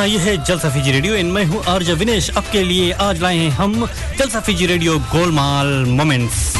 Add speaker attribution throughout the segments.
Speaker 1: हाँ ये है जलसा फीजी रेडियो। इन मैं हूँ आर्ज विनेश। आपके लिए आज लाए हैं हम
Speaker 2: Jalsa Fiji radio Golmaal moments.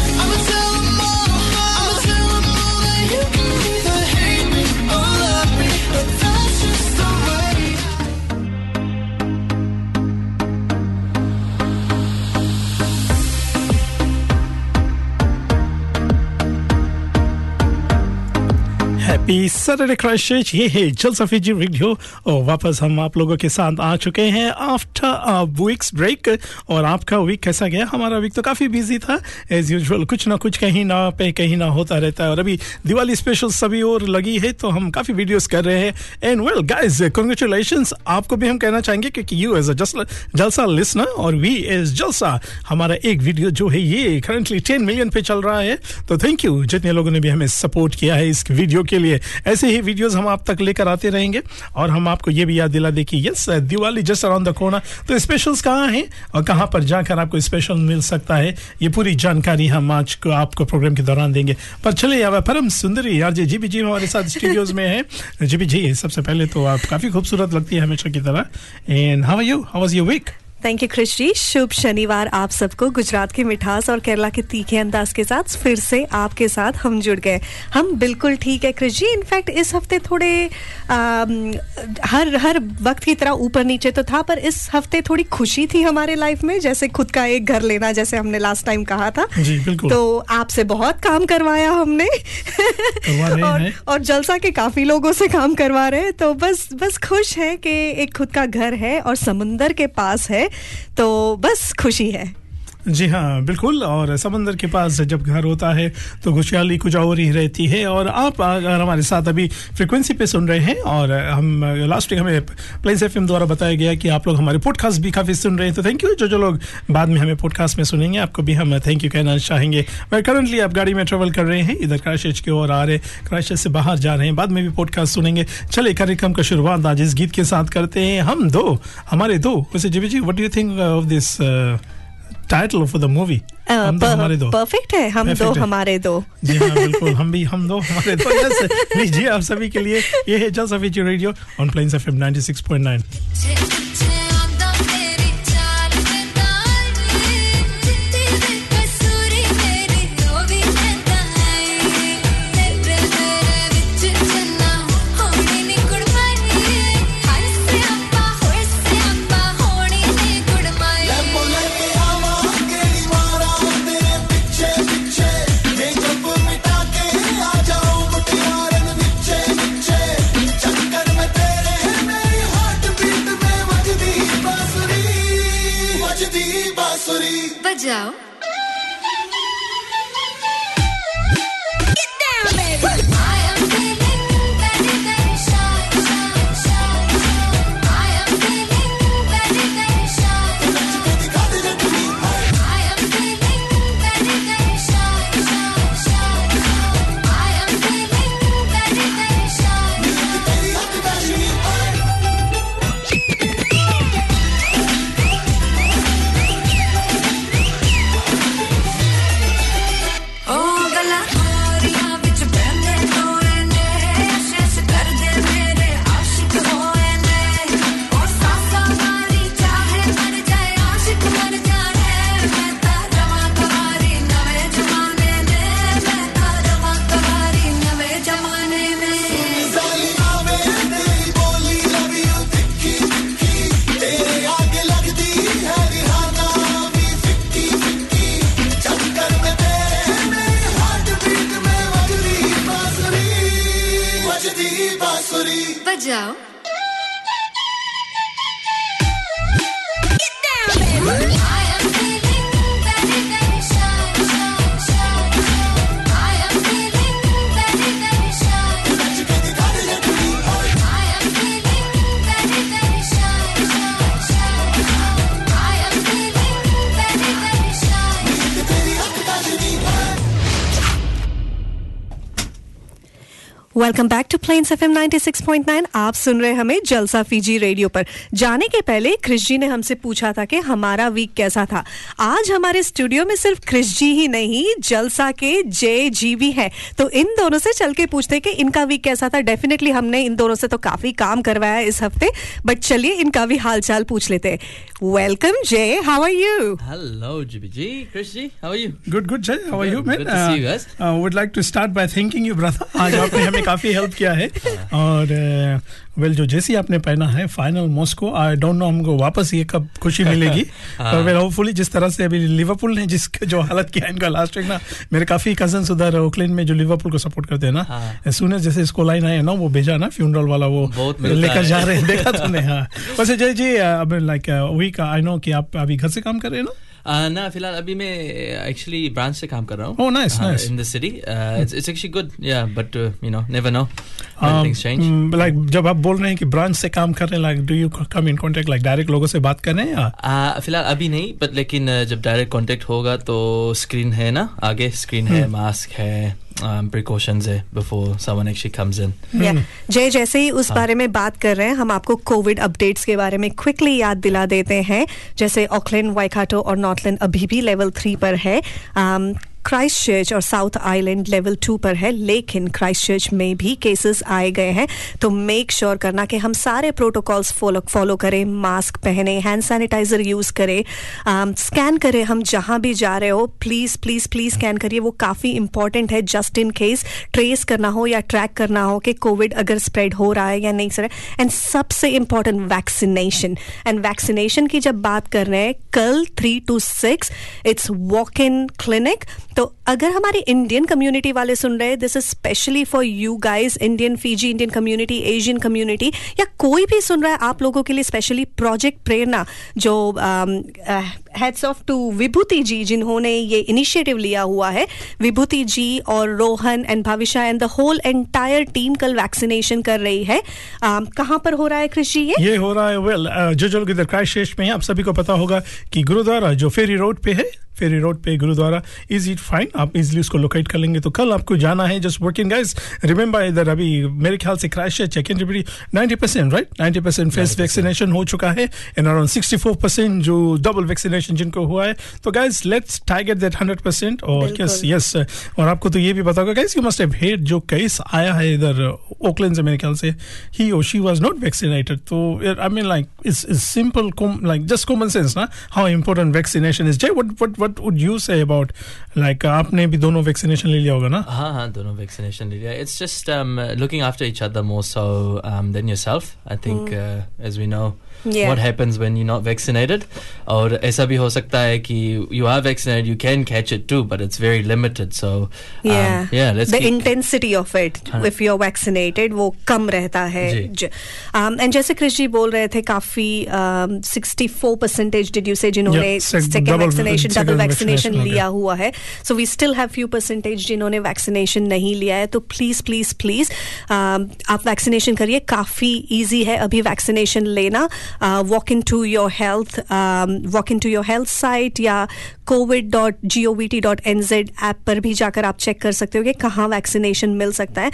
Speaker 3: Happy Saturday Christ ये है जलसा फीजी रेडियो और वापस हम आप लोगों के साथ आ चुके हैं आफ्टर वीक्स ब्रेक और आपका वीक कैसा गया? हमारा वीक तो काफ़ी बिज़ी था। एज यूजुअल कुछ ना कुछ कहीं ना पे कहीं ना होता रहता है। और अभी दिवाली स्पेशल सभी और लगी है तो हम काफ़ी वीडियोस कर रहे हैं। एंड वेल गाइस कॉन्ग्रेचुलेशन आपको भी हम कहना चाहेंगे क्योंकि यू एज अ जलसा लिसनर और वी एज जलसा, हमारा एक वीडियो जो है ये करंटली टेन मिलियन पे चल रहा है। तो थैंक यू जितने लोगों ने भी हमें सपोर्ट किया है इस वीडियो के लिए। ऐसे ही वीडियोस हम आप तक लेकर आते रहेंगे। और हम आपको ये भी याद दिला दे कि yes Diwali just around the कोना तो स्पेशल्स कहाँ हैं? और कहाँ पर जाकर आपको स्पेशल मिल सकता है? ये पूरी जानकारी हम आज को आपको प्रोग्राम के दौरान देंगे। पर चले अब परम सुंदरी यार जी जीबी जी हमारे साथ स्टूडियोज में है। जीबी जी, सबसे पहले तो आप काफ़ी खूबसूरत लगती है हमेशा की तरह। And how you how was your
Speaker 4: week thank you जी शुभ शनिवार आप सबको। गुजरात की मिठास और केरला के तीखे अंदाज के साथ फिर से आपके साथ हम जुड़ गए। हम बिल्कुल ठीक है जी इनफैक्ट इस हफ़्ते थोड़े आम, हर हर वक्त की तरह ऊपर नीचे तो था पर इस हफ़्ते थोड़ी खुशी थी हमारे लाइफ में जैसे खुद का एक घर लेना जैसे हमने लास्ट टाइम कहा था।
Speaker 3: जी, बिल्कुल।
Speaker 4: तो आपसे बहुत काम करवाया हमने। और, और जलसा के काफ़ी लोगों से काम करवा रहे हैं। तो बस बस खुश है कि एक खुद का घर है और समुंदर के पास है। तो बस खुशी है।
Speaker 3: जी हाँ बिल्कुल। और समंदर के पास जब घर होता है तो खुशहाली कुछ और ही रहती है। और आप अगर हमारे साथ अभी फ्रिक्वेंसी पे सुन रहे हैं, और हम लास्ट वीक हमें प्लेस एफ़ द्वारा बताया गया कि आप लोग हमारे पॉडकास्ट भी काफ़ी सुन रहे हैं तो थैंक यू जो जो लोग बाद में हमें पॉडकास्ट में सुनेंगे, आपको भी हम थैंक यू कहना चाहेंगे। मैं करंटली आप गाड़ी में ट्रेवल कर रहे हैं, इधर क्राइश की ओर आ रहे क्राइश से बाहर जा रहे हैं, बाद में भी पॉडकास्ट सुनेंगे। चले कार्यक्रम का शुरुआत आज इस गीत के साथ करते हैं। हम दो, हमारे दो, वैसे GB ji what you think of this title of the movie Hum Do Hamare दो।
Speaker 4: परफेक्ट है हम दो हमारे दो।
Speaker 3: जी हाँ बिल्कुल हम भी हम दो हमारे दो। यस जी आप सभी के लिए ये है जल सफी रेडियो ऑन प्लेन्स एफएम 96.9
Speaker 5: যাও
Speaker 4: welcome back to Plains FM 96.9 आप सुन रहे हमें जलसा फीजी रेडियो पर जाने के पहले क्रिश जी ने हमसे पूछा था कि हमारा वीक कैसा था आज हमारे स्टूडियो में सिर्फ़ क्रिश जी ही नहीं जलसा के जे जी भी हैं तो इन दोनों से चल के पूछते कि इनका वीक कैसा था डेफिनेटली हमने इन दोनों से तो काफ़ी काम करवाया इस हफ़्ते बट चलिए इनका भी हालचाल पूछ लेते हैं welcome J how are you
Speaker 6: Hello, GBG. Chris G, how are you?
Speaker 3: Good, good, Jay. How are
Speaker 6: Good,
Speaker 3: you, man?
Speaker 6: good to see you guys.
Speaker 3: Uh, would like to start by thanking you, brother. आज आपने हमें काफ़ी help किया है। और well जो जैसी आपने पहना है final Moscow I don't know हमको वापस ये कब खुशी मिलेगी। पर वेल होपफुली जिस तरह से अभी लिवरपूल ने जिस जो हालत किया इनका लास्ट वीक ना मेरे काफ़ी कज़न उधर ओकलैंड में जो लिवरपूल को सपोर्ट करते हैं ना
Speaker 6: हाँ।
Speaker 3: as soon जैसे इसको लाइन आया ना वो भेजा ना फ्यूनरल वाला वो लेकर जा रहे हैं। देखा तूने हाँ। वैसे जय जी अब लाइक वीक आई नो कि आप अभी घर से काम कर रहे हैं ना?
Speaker 6: ना फ़िलहाल अभी मैं एक्चुअली ब्रांच से काम कर रहा हूँ।
Speaker 3: Oh, nice, nice.
Speaker 6: In the city it's it's actually good yeah but you know
Speaker 3: never
Speaker 6: know things
Speaker 3: change like जब आप बोल रहे हैं कि ब्रांच से काम कर रहे हैं like do you come in contact like direct लोगों से बात कर रहे हैं या?
Speaker 6: Uh, फ़िलहाल अभी नहीं बट लेकिन uh, जब डायरेक्ट कॉन्टेक्ट होगा तो स्क्रीन है ना? आगे स्क्रीन है मास्क है। प्रिकॉशंस है before someone actually comes
Speaker 4: in Jay जैसे ही उस बारे में बात कर रहे हैं हम आपको कोविड अपडेट्स के बारे में क्विकली याद दिला देते हैं। जैसे ऑकलैंड वाइकाटो और नॉर्थलैंड अभी भी लेवल थ्री पर है। क्राइस्ट चर्च और साउथ आइलैंड लेवल टू पर है, लेकिन क्राइस्ट चर्च में भी केसेस आए गए हैं। तो मेक श्योर sure करना कि हम सारे प्रोटोकॉल्स फॉलो फॉलो करें मास्क पहने हैंड सैनिटाइजर यूज़ करें स्कैन करें हम जहाँ भी जा रहे हो। प्लीज़ प्लीज़ प्लीज़ स्कैन करिए। वो काफ़ी इंपॉर्टेंट है जस्ट इन केस ट्रेस करना हो या ट्रैक करना हो कि कोविड अगर स्प्रेड हो रहा है या नहीं सर। एंड सबसे इंपॉर्टेंट वैक्सीनेशन एंड वैक्सीनेशन की जब बात कर रहे हैं, कल three to six it's walk in clinic तो अगर हमारे इंडियन कम्युनिटी वाले सुन रहे हैं this is specially for you guys Indian Fiji Indian community Asian community या कोई भी सुन रहा है, आप लोगों के लिए स्पेशली प्रोजेक्ट प्रेरणा जो heads of to Vibhuti ji जिन्होंने ये इनिशिएटिव लिया हुआ है विभूति जी और Rohan and Bhavishya and the whole entire team कल वैक्सीनेशन कर रही है um, कहाँ पर हो रहा है कृषि ये
Speaker 3: ये हो रहा है वेल जो जो इधर क्राइस्ट में आप सभी को पता होगा कि गुरुद्वारा जो फेरी रोड पे है फेरी रोड पे गुरुद्वारा इज़ इट फाइन आप इजिली उसको लोकेट कर लेंगे तो कल आपको जाना है जस्ट वर्किंग गाइस रिमेंबर इधर अभी मेरे ख्याल से Christchurch in repeat ninety percent right ninety percent face vaccination हो चुका है and around sixty four percent जो डबल वैक्सीनेशन जिनको हुआ है। तो guys let's target that hundred percent और यस यस और आपको तो ये भी पता होगा guys you must have heard जो केस आया है इधर ओकलैंड से मेरे ख्याल से। ही और शी वाज नॉट वैक्सीनेटेड तो I mean like it's simple like just common sense ना how important vaccination is Jay what what what would you say about like आपने भी दोनों वैक्सीनेशन ले लिया होगा ना?
Speaker 6: हाँ हाँ दोनों वैक्सीनेशन ले लिया। It's just looking after each other more so than yourself I think as we know
Speaker 4: Yeah.
Speaker 6: What happens when you not vaccinated और ऐसा भी हो सकता है कि you are vaccinated you can catch it too but it's very limited so
Speaker 4: intensity of it if you are vaccinated वो कम रहता है एंड जैसे क्रिश जी बोल रहे थे काफ़ी sixty four percentage did you say जिन्होंने वैक्सीनेशन डबल वैक्सीनेशन लिया हुआ है so we still have few percentage जिन्होंने वैक्सीनेशन नहीं लिया है तो प्लीज़ प्लीज़ प्लीज़ आप वैक्सीनेशन करिए काफ़ी ईजी है अभी वैक्सीनेशन लेना walk in to your health walk in to your health site या covid dot G O V T dot N Z app पर भी जाकर आप चेक कर सकते हो कि कहाँ वैक्सीनेशन मिल सकता है।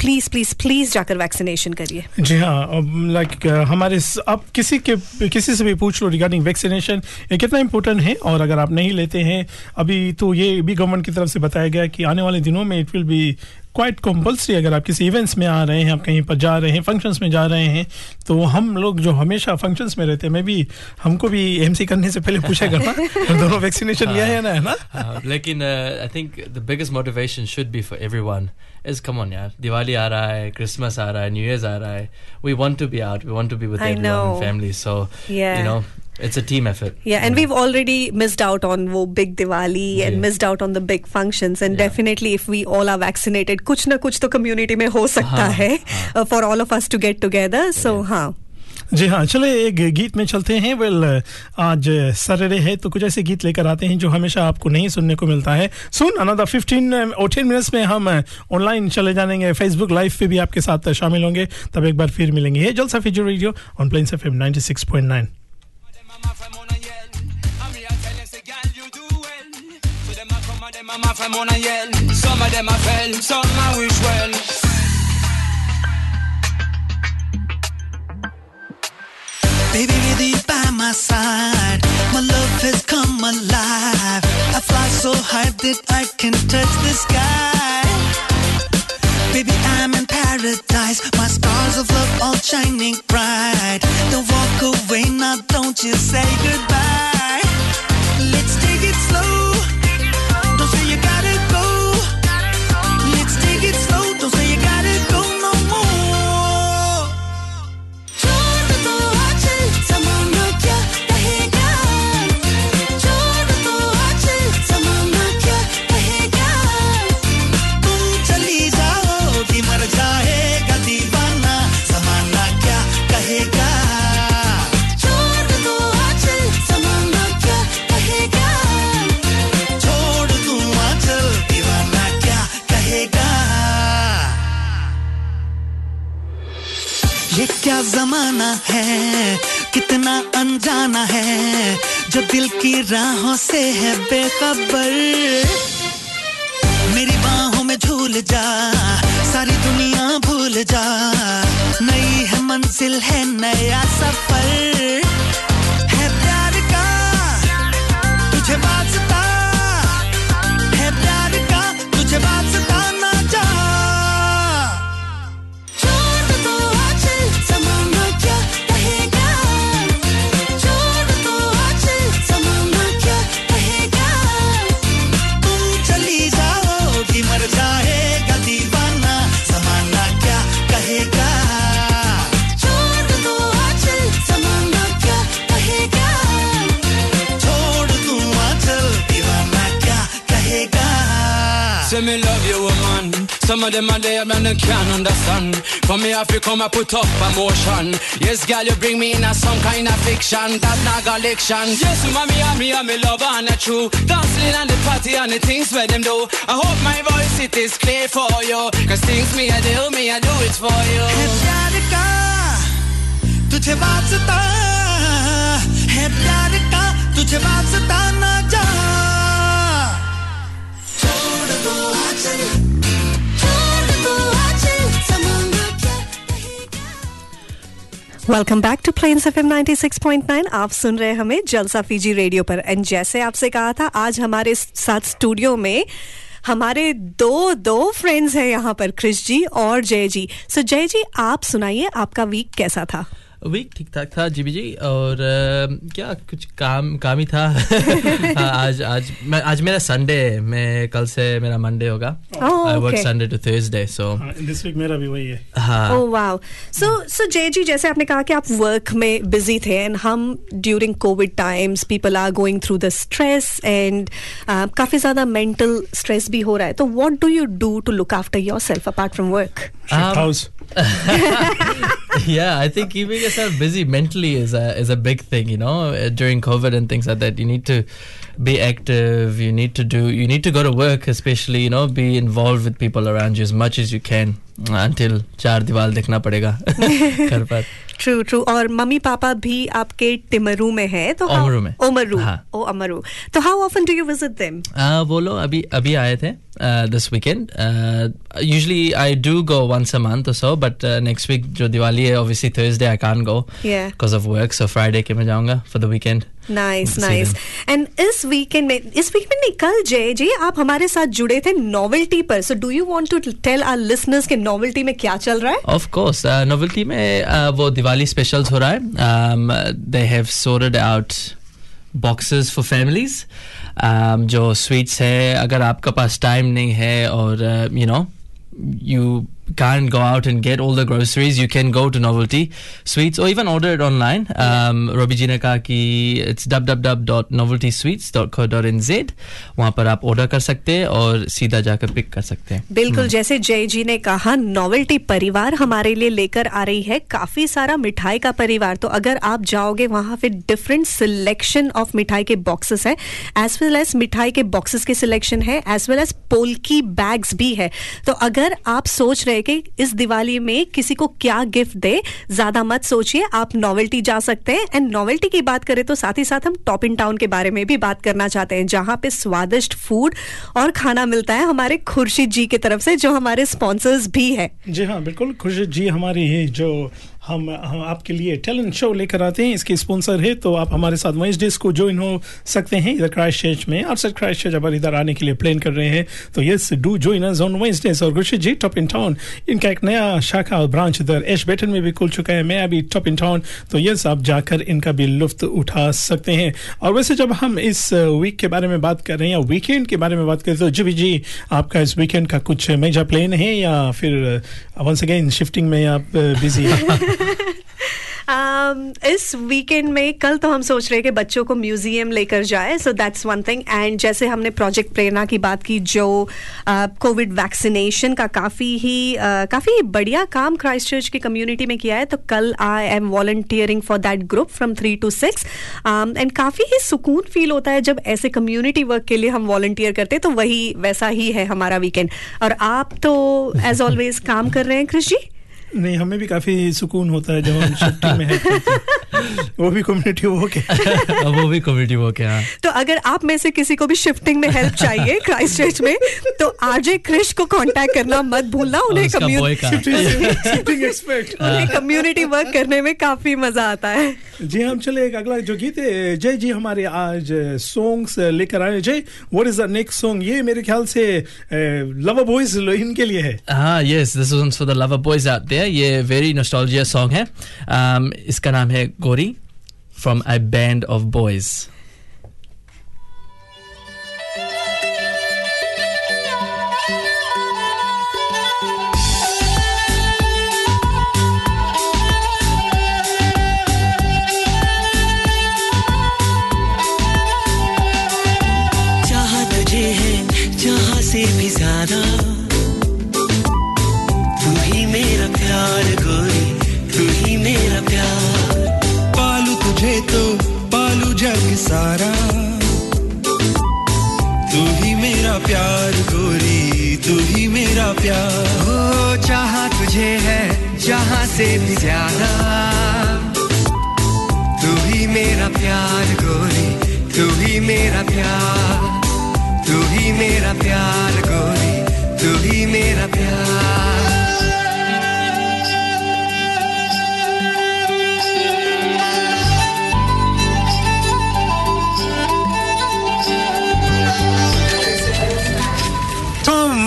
Speaker 4: प्लीज़ प्लीज़ प्लीज़ जाकर वैक्सीनेशन करिए।
Speaker 3: जी हाँ लाइक हमारे स- आप किसी के, किसी से भी पूछ लो रिगार्डिंग वैक्सीनेशन ये कितना इंपॉर्टेंट है? और अगर आप नहीं लेते हैं, अभी तो ये भी गवर्नमेंट की तरफ़ से बताया गया कि आने वाले दिनों में it will be quite compulsory अगर आप किसी इवेंट्स में आ रहे हैं आप कहीं पर जा रहे हैं फ़ंक्शंस में जा रहे हैं तो हम लोग जो हमेशा फ़ंक्शंस में रहते हैं मैं भी हमको भी एमसी करने से पहले पूछा करना दोनों वैक्सीनेशन लिया है ना है ना
Speaker 6: Uh, लेकिन I think the biggest motivation should be for everyone is come on यार दिवाली आ रहा है क्रिसमस आ रहा है न्यू ईयर्स आ रहा है we want to be out we want to be with
Speaker 4: I
Speaker 6: everyone
Speaker 4: know.
Speaker 6: Family so
Speaker 4: Yeah.
Speaker 6: You know It's a team effort.
Speaker 4: Yeah, and yeah. we've already missed out on wo big Diwali
Speaker 6: yeah.
Speaker 4: and missed out on the big functions. And yeah. definitely, if we all are vaccinated, कुछ ना कुछ तो community में हो सकता
Speaker 6: हाँ,
Speaker 4: है uh, for all of us to get together. So हाँ
Speaker 3: जी हाँ चले एक गीत में चलते हैं वेल आज सैटरडे है तो कुछ ऐसे गीत लेकर आते हैं जो हमेशा आपको नहीं सुनने को मिलता है सुन अनदर 15 और 10 मिनट्स में हम ऑनलाइन चले जाएँगे फेसबुक लाइव पे भी आपके साथ शामिल होंगे तब एक बार फिर मिलेंगे ये Jalsa Fiji radio on Plains F M 96.9
Speaker 2: off and I'm off and moan and yell. Some of them I fell, some I wish well.
Speaker 7: Baby, really by my side, my love has come alive. I fly so high that I can touch the sky. Baby, I'm in paradise. My stars of love all shining bright. Don't walk away now, don't you say goodbye. है। कितना अनजाना है। जो दिल की राहों से है बेखबर। मेरी बाहों में झूल जा। सारी दुनिया भूल जा। नई है मंजिल, है नया सफ़र।
Speaker 2: Some of them are there, man, they can't understand. For me, I feel come, I put up emotion. Yes, girl, you bring me in a some kind of fiction. That not collection. Yes, you mommy, and me, and me love, and a true. Dancing and the party and the things where them do. I hope my voice, it is clear for you. Cause things me, I do, me, I do it for you.
Speaker 7: है प्यार का तुझे वास्ता
Speaker 4: welcome back to Plains F M 96.9 आप सुन रहे हैं हमें जलसा फीजी रेडियो पर। एंड जैसे आपसे कहा था आज हमारे साथ स्टूडियो में हमारे दो दो फ्रेंड्स हैं यहाँ पर क्रिश जी और जय जी। सो so, जय जी आप सुनाइए आपका वीक कैसा था?
Speaker 6: वीक ठीक ठाक था जीबी जी और अ, क्या कुछ काम काम ही था? हाँ, आज आज मैं आज मेरा संडे है मैं कल से मेरा मंडे होगा।
Speaker 4: Oh,
Speaker 6: I
Speaker 4: work
Speaker 6: Sunday to Thursday so
Speaker 3: this week मेरा भी वही है।
Speaker 6: हाँ।
Speaker 4: ओह वाओ सो सो जय जी जैसे आपने कहा कि आप वर्क में बिज़ी थे एंड हम during covid times people are going through the stress and काफ़ी ज़्यादा मेंटल स्ट्रेस भी हो रहा है। तो what do you do to look after yourself apart from work
Speaker 6: Shift
Speaker 3: um,
Speaker 6: yeah, I think keeping yourself busy mentally is a is a big thing. You know, uh, during COVID and things like that, you need to be active. You need to do. You need to go to work, especially. You know, be involved with people around you as much as you can uh, until char padega.
Speaker 4: True true और mummy papa भी आपके टिमरू में है तो
Speaker 6: ओमरू में।
Speaker 4: ओमरू।
Speaker 6: हाँ।
Speaker 4: ओ अमरू। तो how often do you visit
Speaker 6: them वो लोग अभी अभी आए थे this weekend usually I do go once a month or so but next week जो दिवाली है obviously Thursday I can't
Speaker 4: go
Speaker 6: because of work so Friday के मैं जाऊँगा for the
Speaker 4: weekend
Speaker 6: nice
Speaker 4: nice and इस वीकेंड में इस weekend नहीं कल जय जी आप हमारे साथ जुड़े थे नॉवेल्टी पर. So do you want to tell our listeners के नॉवेल्टी में क्या चल रहा है?
Speaker 6: ऑफ़ कोर्स नोवेल्टी में uh, वो दिवाली स्पेशल्स हो रहा है। They have sorted out boxes for families जो स्वीट्स है, अगर आपका पास टाइम नहीं है और you know you can't go out and get all the groceries, you can go to Novelty Sweets or even order it online. Um, Robbie ji ने कहा कि it's www.noveltysweets.co.nz वहाँ पर आप ऑर्डर कर सकते हैं और सीधा जाकर पिक कर सकते हैं
Speaker 4: बिल्कुल जैसे जय जी ने कहा नॉवेल्टी परिवार हमारे लिए लेकर आ रही है काफ़ी सारा मिठाई का परिवार तो अगर आप जाओगे वहाँ फिर डिफरेंट सिलेक्शन ऑफ़ मिठाई के बॉक्सेस है एज वेल एज मिठाई के बॉक्सेस की सिलेक्शन है as well as polki bags भी है तो अगर आप सोच रहे कि इस दिवाली में किसी को क्या गिफ्ट दे, ज़्यादा मत सोचिए, आप नॉवेल्टी जा सकते हैं। एंड नॉवेल्टी की बात करें तो साथ ही साथ हम टॉप इन टाउन के बारे में भी बात करना चाहते हैं, जहाँ पे स्वादिष्ट फ़ूड और खाना मिलता है हमारे खुर्शीद जी की तरफ़ से, जो हमारे स्पॉन्सर्स भी है।
Speaker 3: जी हाँ बिल्कुल, खुर्शीद जी हमारी जो हम, हम आपके लिए टैलेंट शो लेकर आते हैं। इसके स्पॉन्सर है तो आप हमारे साथ वेंसडेज को ज्वाइन हो सकते हैं इधर क्राइस्ट चर्च में। और सर क्राइस्ट चर्च अगर इधर आने के लिए प्लान कर रहे हैं। तो yes do join us on Wednesdays और Khurshid ji top in town इनका एक नया शाखा और ब्रांच इधर एश बेटन में भी खुल चुका है। मैं अभी टॉप इन टाउन तो यस आप जाकर इनका भी लुफ्त उठा सकते हैं। और वैसे जब हम इस वीक के बारे में बात कर रहे हैं या वीकेंड के बारे में बात करें तो जी जी आपका इस वीकेंड का कुछ मेजर प्लान है या फिर वंस अगेन शिफ्टिंग में आप बिज़ी हैं?
Speaker 4: इस वीकेंड में कल तो हम सोच रहे हैं कि बच्चों को म्यूज़ियम लेकर जाए so that's one thing and जैसे हमने प्रोजेक्ट प्रेरणा की बात की जो कोविड वैक्सीनेशन का काफ़ी ही uh, काफ़ी बढ़िया काम क्राइस्ट चर्च की कम्युनिटी में किया है तो कल I am volunteering for that group from three to six and काफ़ी ही सुकून फील होता है जब ऐसे कम्युनिटी वर्क के लिए हम वॉल्टियर करते हैं तो वही वैसा ही है हमारा वीकेंड और आप तो एज ऑलवेज काम कर रहे हैं कृषि
Speaker 3: नहीं हमें भी काफ़ी सुकून होता है जब हम शिफ्टिंग में हैं। वो भी कम्युनिटी वर्क है
Speaker 6: वो भी कम्युनिटी वर्क है हाँ।
Speaker 4: तो अगर आप में से किसी को भी शिफ्टिंग में हेल्प चाहिए क्राइस्ट चर्च में तो आरजे क्रिश को कांटेक्ट करना मत भूलना उन्हें
Speaker 6: का।
Speaker 3: एक्सपर्ट
Speaker 4: उन्हें कम्युनिटी वर्क करने में काफ़ी मज़ा आता है।
Speaker 3: जी हम चले एक अगला जो गीत है जय जी हमारे आज सॉन्ग्स लेकर आए Jay what is the next song ये मेरे ख्याल से लवर बॉयज़ इनके लिए है।
Speaker 6: हाँ yes this was for the lover boys out there ये वेरी नॉस्टैल्जिया सॉन्ग है। Um, इसका नाम है
Speaker 7: Gori from a band of boys मेरा प्यार हो चाहा तुझे है, जहाँ से भी ज़्यादा तू ही मेरा प्यार, गोरी, तू ही मेरा प्यार, तू ही मेरा प्यार, गोरी।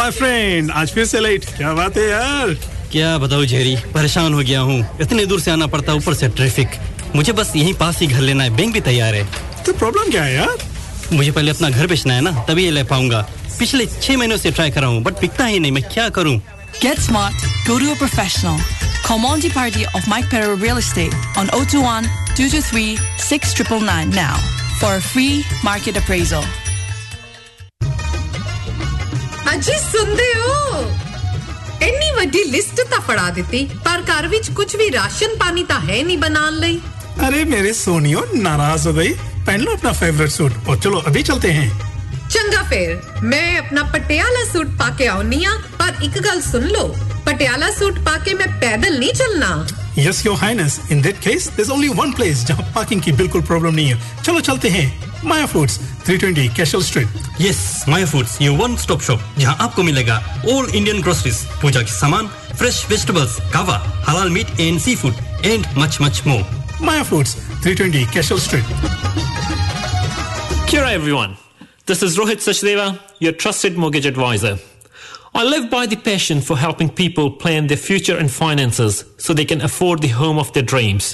Speaker 3: माय फ्रेंड आज फिर से लेट क्या बात है यार?
Speaker 1: क्या बताऊँ जेरी परेशान हो गया हूँ। इतने दूर से आना पड़ता है, ऊपर से ट्रैफ़िक मुझे बस यहीं पास ही घर लेना है। बैंक भी तैयार है।
Speaker 3: तो प्रॉब्लम क्या है यार?
Speaker 1: मुझे पहले अपना घर बेचना है ना तभी ये ले पाऊँगा। पिछले छह महीनों से ट्राई कर रहा हूँ बट बिकता ही नहीं। मैं क्या करूँ?
Speaker 8: Get smart, go to a professional. Call Monty Party of Mike Perro Real Estate on 021 223 6999 now for a free market appraisal.
Speaker 9: ਅਜੀ ਸੁਣਦੇ ਹੋ ਇੰਨੀ ਵੱਡੀ ਲਿਸਟ ਤਾਂ ਫੜਾ ਦਿੱਤੀ ਪਰ ਘਰ ਵਿੱਚ ਕੁਝ ਵੀ ਰਾਸ਼ਨ ਪਾਣੀ ਤਾਂ ਹੈ ਨਹੀਂ ਬਣਾਉਣ ਲਈ
Speaker 3: अरे मेरे सोनियो नाराज हो गई पहन लो अपना फेवरेट सूट और चलो अभी चलते हैं
Speaker 9: ਚੰਗਾ ਫੇਰ ਮੈਂ ਆਪਣਾ ਪਟਿਆਲਾ ਸੂਟ ਪਾ ਕੇ ਆਉਣੀ ਆ ਪਰ ਇੱਕ ਗੱਲ ਸੁਣ ਲਓ ਪਟਿਆਲਾ ਸੂਟ ਪਾ ਕੇ ਮੈਂ ਪੈਦਲ ਨਹੀਂ ਚੱਲਣਾ
Speaker 3: yes your highness in that case there's only one place जहां पार्किंग की बिल्कुल प्रॉब्लम नहीं है चलो चलते हैं Maya foods 320 Cashel street
Speaker 1: yes Maya foods ये वन स्टॉप शॉप जहां आपको मिलेगा ऑल इंडियन ग्रोसरीज पूजा के सामान फ्रेश वेजिटेबल्स कावा हलाल meat and seafood and much much more
Speaker 3: Maya foods 320 Cashel street
Speaker 10: Kia ora, everyone. This is Rohit Sachdeva, your trusted mortgage advisor. I live by the passion for helping people plan their future and finances so they can afford the home of their dreams.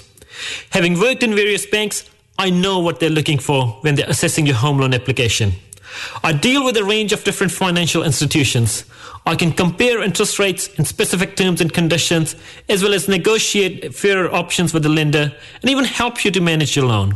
Speaker 10: Having worked in various banks, I know what they're looking for when they're assessing your home loan application. I deal with a range of different financial institutions. I can compare interest rates in specific terms and conditions, as well as negotiate fairer options with the lender and even help you to manage your loan.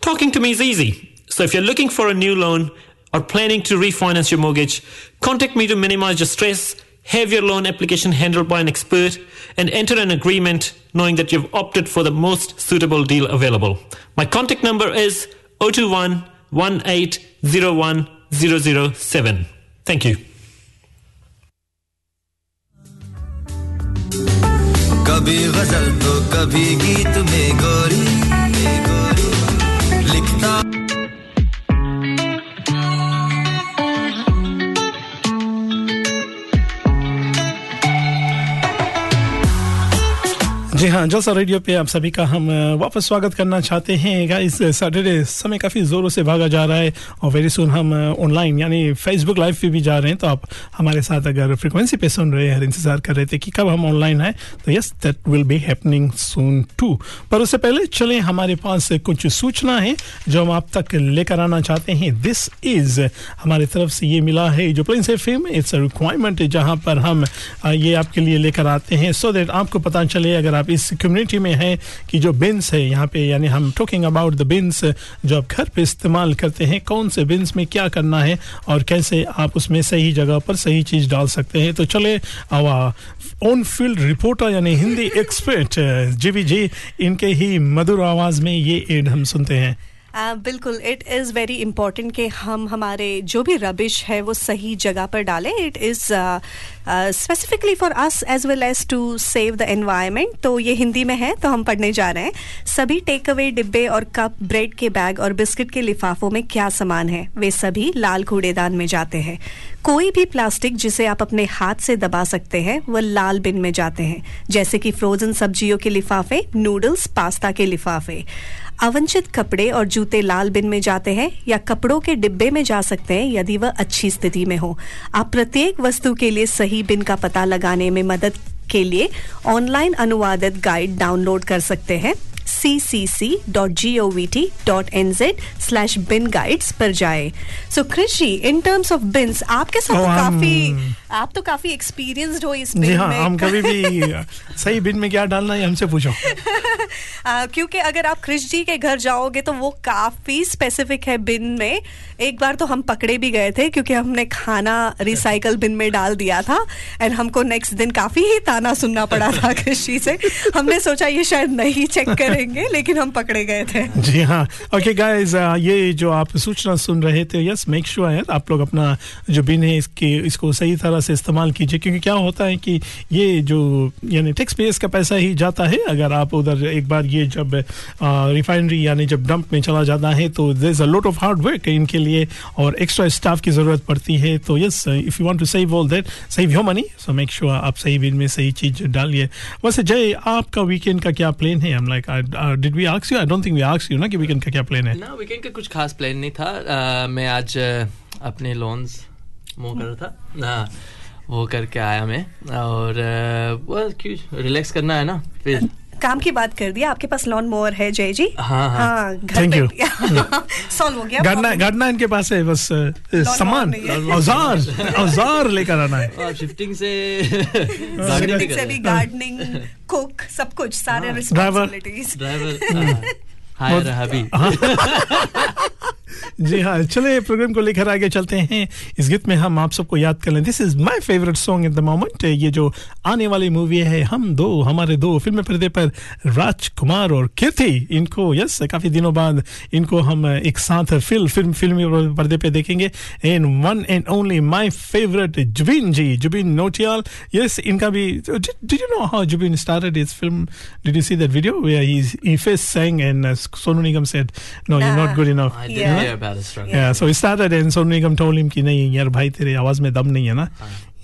Speaker 10: Talking to me is easy. So if you're looking for a new loan or planning to refinance your mortgage, contact me to minimize your stress, have your loan application handled by an expert, and enter an agreement knowing that you've opted for the most suitable deal available. My contact number is 021 1801 007. Thank you.
Speaker 11: कभी गजल तो कभी गीत में गोरी
Speaker 3: जी हाँ जलसा radio पे आप सभी का हम वापस स्वागत करना चाहते हैं। गाइस सैटरडे समय काफ़ी ज़ोरों से भागा जा रहा है और वेरी सुन हम ऑनलाइन यानी फेसबुक लाइव पे भी जा रहे हैं। तो आप हमारे साथ अगर फ्रिक्वेंसी पे सुन रहे हैं इंतज़ार कर रहे थे कि कब हम ऑनलाइन आए तो yes that will be happening soon too पर उससे पहले चलें हमारे पास कुछ सूचना है, जो हम आप तक लेकर आना चाहते हैं। दिस इज़ हमारे तरफ़ से ये मिला है जो प्लेन से फेम इट्स रिक्वायरमेंट जहाँ पर हम ये आपके लिए लेकर आते हैं। सो दैट आपको पता चले, अगर आप इस कम्युनिटी में है कि जो बिन्स है, यहाँ पे यानी हम टॉकिंग अबाउट द बिन्स जो आप घर पे इस्तेमाल करते हैं, कौन से बिन्स में क्या करना है और कैसे आप उसमें सही जगह पर सही चीज़ डाल सकते हैं। तो चले ऑन फ़ील्ड रिपोर्टर यानी हिंदी एक्सपर्ट जी जी, इनके ही मधुर आवाज़ में ये एड हम सुनते हैं।
Speaker 4: बिल्कुल इट इज़ वेरी इंपॉर्टेंट कि हम हमारे जो भी रबिश है, वो सही जगह पर डालें। It is specifically for us as well as to save the environment तो ये हिंदी में है तो हम पढ़ने जा रहे हैं। सभी टेक अवे डिब्बे और कप ब्रेड के बैग और बिस्किट के लिफाफों में क्या सामान है? वे सभी लाल कूड़ेदान में जाते हैं। कोई भी प्लास्टिक जिसे आप अपने हाथ से दबा सकते हैं वह लाल बिन में जाते हैं। जैसे कि फ्रोजन सब्जियों के लिफाफे नूडल्स पास्ता के लिफाफे। अवंचित कपड़े और जूते लाल बिन में जाते हैं या कपड़ों के डिब्बे में जा सकते हैं यदि वह अच्छी स्थिति में हो। आप प्रत्येक वस्तु के लिए सही बिन का पता लगाने में मदद के लिए ऑनलाइन अनुवादित गाइड डाउनलोड कर सकते हैं। बिन गाइड्स पर जाए। सो कृषि इन टर्म्स ऑफ़ बिन्स आपके साथ
Speaker 3: Oh,
Speaker 4: तो
Speaker 3: हम-
Speaker 4: काफ़ी आप तो काफ़ी एक्सपीरियंस्ड हो इस
Speaker 3: जी
Speaker 4: बिन
Speaker 3: हाँ
Speaker 4: में।
Speaker 3: हम कभी भी सही बिन में क्या डालना है हमसे पूछो।
Speaker 4: आ, क्योंकि अगर आप कृष जी के घर जाओगे तो वो काफ़ी स्पेसिफिक है बिन में। एक बार तो हम पकड़े भी गए थे क्योंकि हमने खाना रिसाइकल बिन में डाल दिया था। एंड हमको नेक्स्ट दिन काफ़ी ही ताना सुनना पड़ा था कृषि से। हमने सोचा ये शायद नहीं चेक करेंगे, लेकिन हम पकड़े गए थे।
Speaker 3: जी हाँ। ओके गाइस ये जो आप सूचना सुन रहे थे यस मेक श्योर है आप लोग अपना जो बिन है इसके, इसको सही तरह से इस्तेमाल कीजिए, क्योंकि क्या होता है कि ये जो, यानी टैक्स पेयर्स का पैसा ही जाता है, अगर आप उधर एक बार ये जब रिफाइनरी यानी जब डंप में चला जाता है तो there is a lot of hard work इनके लिए, और एक्स्ट्रा स्टाफ की ज़रूरत पड़ती है। तो yes if you want to save all that save your money so make sure आप सही बिन में सही चीज़ डालिए। वैसे जय, आपका वीकेंड का क्या प्लान है? हम like did we ask you I don't think we ask you ना कि वीकेंड का क्या प्लान है?
Speaker 6: ना वीकेंड का कुछ खास प्लान नहीं था। Uh, मैं आज uh, अपने लोन्स मो कर रहा था। हाँ वो करके आया मैं। और uh, well, रिलैक्स करना है ना फिर।
Speaker 4: काम की बात कर दिया आपके पास लॉन मोअर है जय जी?
Speaker 6: हाँ, हाँ।
Speaker 4: घर
Speaker 3: Thank
Speaker 4: सॉल्व हो गया
Speaker 3: गाड़ना गाड़ना इनके पास है बस सामान औज़ार औज़ार लेकर आना है।
Speaker 6: शिफ्टिंग से गार्डनिंग
Speaker 4: से भी गार्डनिंग कुक सब कुछ सारे
Speaker 3: Driver.
Speaker 4: Responsibilities
Speaker 6: driver hire hubby
Speaker 3: जी हाँ चले प्रोग्राम को लेकर आगे चलते हैं। इस गीत में हम आप सबको याद कर लें। This is my favourite song in the moment ये जो आने वाली मूवी है हम दो हमारे दो फ़िल्म पर्दे पर राजकुमार और कीर्ति इनको यस काफ़ी दिनों बाद इनको हम एक साथ फ़िल्म फ़िल्म फिल्मी पर्दे पे देखेंगे। And one and only my favourite Zubin ji Zubin Nautiyal yes इनका भी did you know how Zubin started his film? Did you see that video where he he first sang and uh, Sonu Nigam said no you're not good enough.
Speaker 4: Yeah.
Speaker 3: Yeah, so he started and Sonu Nigam told him कि नहीं यार भाई तेरे आवाज़ में दम नहीं है ना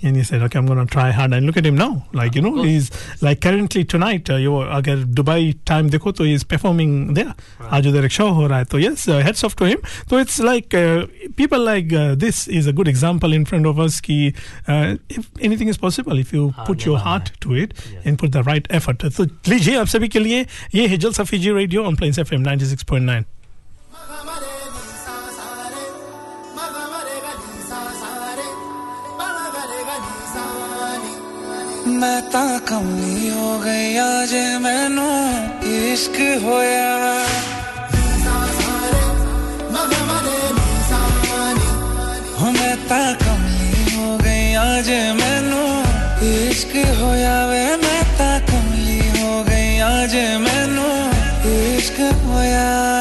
Speaker 3: and he said okay I'm gonna try hard and look at him now like you know he's like currently tonight uh, you अगर दुबई टाइम देखो तो he is performing there आज उधर एक शो हो रहा है तो yes uh, heads off to him तो it's like uh, people like uh, this is a good example in front of us कि uh, if anything is possible if you put your heart to it and put the right effort तो लीजिए आप सभी के लिए ये है Jalsa Fiji radio on Plains FM 96.9
Speaker 11: मैं ਤਾਂ ਕਮਲੀ ਹੋ ਗਈ ਆ ਜੇ ਮੈਨੂੰ ਇਸ਼ਕ ਹੋਇਆ ਹੋ ਮੈਂ ਤਾਂ ਕਮਲੀ ਹੋ ਗਈ ਆ ਜੇ ਮੈਨੂੰ ਇਸ਼ਕ ਹੋਇਆ ਵੇ ਮੈਂ ਤਾਂ ਕਮਲੀ ਹੋ ਗਈ ਆ ਜੇ ਮੈਨੂੰ ਇਸ਼ਕ ਹੋਇਆ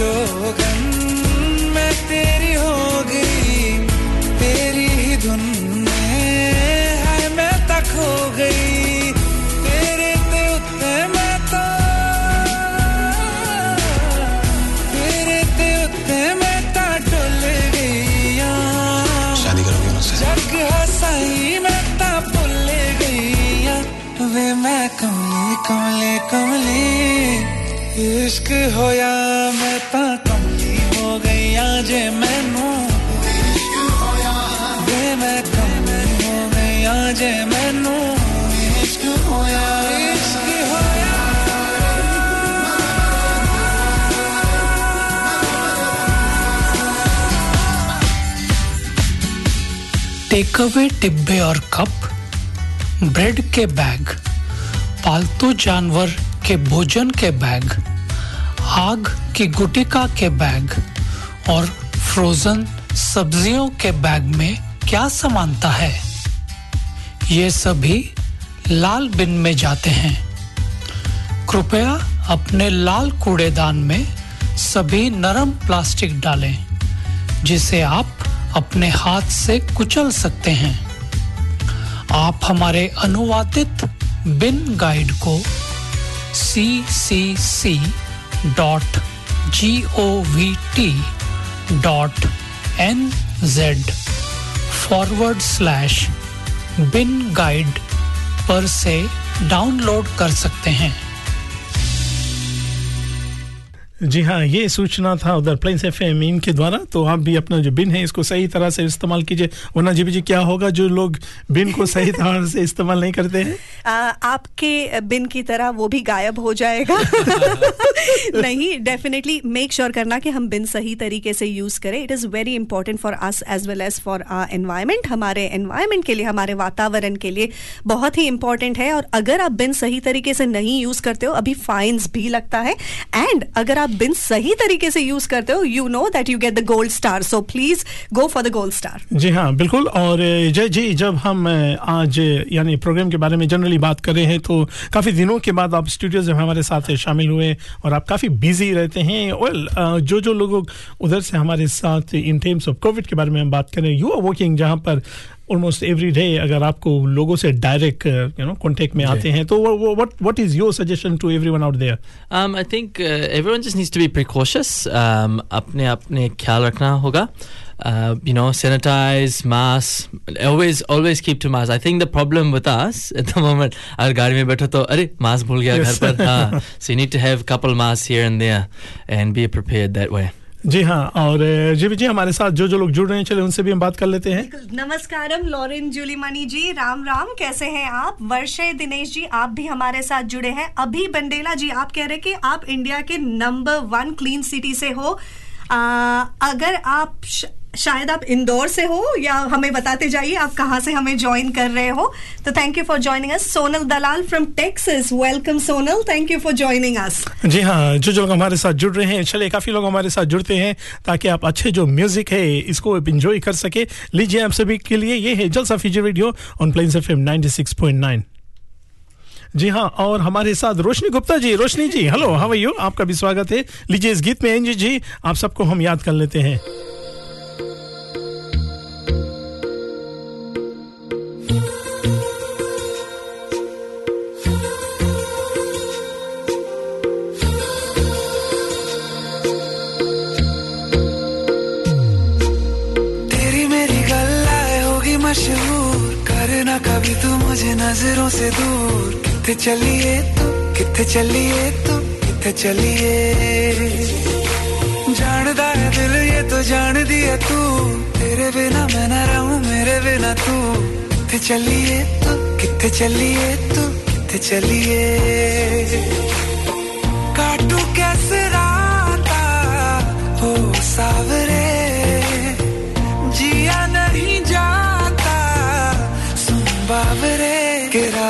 Speaker 11: जोगन मैं तेरी हो गई तेरी ही धुन में है मैं तक हो गई तेरे ते उत्ते मैं तो तेरे ते उत्ते मैं ता डुल गई ਆਂ।
Speaker 12: शादी करोगे मुझसे?
Speaker 11: जग हसाई मैं ता भुल गई वे मैं कमली कमली कमली इश्क होया मैं ता कमली हो गई ਆਂ जे मैनू।
Speaker 13: टेक अवे डिब्बे और कप ब्रेड के बैग पालतू जानवर के भोजन के बैग, आग की गुटिका के बैग और फ्रोजन सब्जियों के बैग में क्या समानता है? ये सभी लाल बिन में जाते हैं। कृपया अपने लाल कूड़ेदान में सभी नरम प्लास्टिक डालें, जिसे आप अपने हाथ से कुचल सकते हैं। आप हमारे अनुवादित बिन गाइड को C C C dot G O V T dot N Z forward slash bin guide पर से डाउनलोड कर सकते हैं।
Speaker 3: जी हाँ ये सूचना था उधर प्लेन्स एफ़ एम इनके द्वारा तो आप भी अपना जो बिन है इसको सही तरह से इस्तेमाल कीजिए। वरना जी जी क्या होगा जो लोग बिन को सही तरह से इस्तेमाल नहीं करते हैं?
Speaker 4: आ, आपके बिन की तरह वो भी गायब हो जाएगा। नहीं डेफिनेटली मेक श्योर करना कि हम बिन सही तरीके से यूज़ करें। It is very important for us as well as for our environment हमारे एनवायरमेंट के लिए हमारे वातावरण के लिए बहुत ही इंपॉर्टेंट है। और अगर आप बिन सही तरीके से नहीं यूज़ करते हो अभी फाइन्स भी लगता है। एंड अगर आप बिन सही तरीके से यूज़ करते हो you know that you get the gold star so please go for the gold star
Speaker 3: जी हाँ बिल्कुल। और जय जी, जब हम आज यानी प्रोग्राम के बारे में जनरली बात कर रहे हैं तो काफ़ी दिनों के बाद आप स्टूडियो में हमारे साथ शामिल हुए और आप काफ़ी बिज़ी रहते हैं। वेल जो जो लोग उधर से हमारे साथ इन टर्म्स ऑफ़ कोविड के बारे में हम बात करें यू आर वर्किंग जहाँ पर ऑलमोस्ट एवरी डे अगर आपको लोगों से डायरेक्ट यू नो कांटेक्ट में आते हैं तो what what is your suggestion to everyone out there
Speaker 6: Um, I think uh, everyone just needs to be precautious. Um, अपने अपने ख्याल रखना होगा. Uh, you know, sanitize, mask. Always, always keep to mask. I think the problem with us at the moment, अगर गाड़ी में बैठो तो अरे मास्क भूल गया
Speaker 3: Yes.
Speaker 6: पर. हाँ. So you need to have a couple masks here and there, and be prepared that way.
Speaker 3: जी हाँ और जी जी हमारे साथ जो जो लोग जुड़ रहे हैं चले उनसे भी हम बात कर लेते हैं।
Speaker 4: नमस्कारम लॉरेन जूलीमणि जी राम राम कैसे हैं आप? वर्षे दिनेश जी आप भी हमारे साथ जुड़े हैं। अभी बंडेला जी आप कह रहे कि आप इंडिया के नंबर वन क्लीन सिटी से हो। आ, अगर आप श, शायद आप इंदौर से हो या हमें बताते जाइए, आप कहाँ से हमें ज्वाइन कर रहे हो। तो thank you for joining us Sonal Dalal from Texas welcome Sonal. Thank you for joining us
Speaker 3: जी हाँ जो जो लोग हमारे साथ जुड़ रहे हैं चले काफ़ी लोग हमारे साथ जुड़ते हैं ताकि आप अच्छे जो म्यूज़िक है, इसको इंजॉय कर सके। लीजिए आप सभी के लिए, ये है Jalsa feature radio on Plains F M जी हाँ और हमारे साथ Roshni Gupta ji. Roshni ji hello how are you आपका भी स्वागत है। लीजिए इस गीत में एंजी जी, आप सबको हम याद कर लेते हैं।
Speaker 11: कभी तू मुझे नज़रों से दूर। किथे चलिए तू? किथे चलिए तू? किथे चलिए? जानदा है दिल ये तो जान दिया तू। तेरे बिना मैं न रहूँ, मेरे बिना तू। किथे चलिए तू? किथे चलिए तू? किथे चलिए? काटू कैसे राता हो सावरे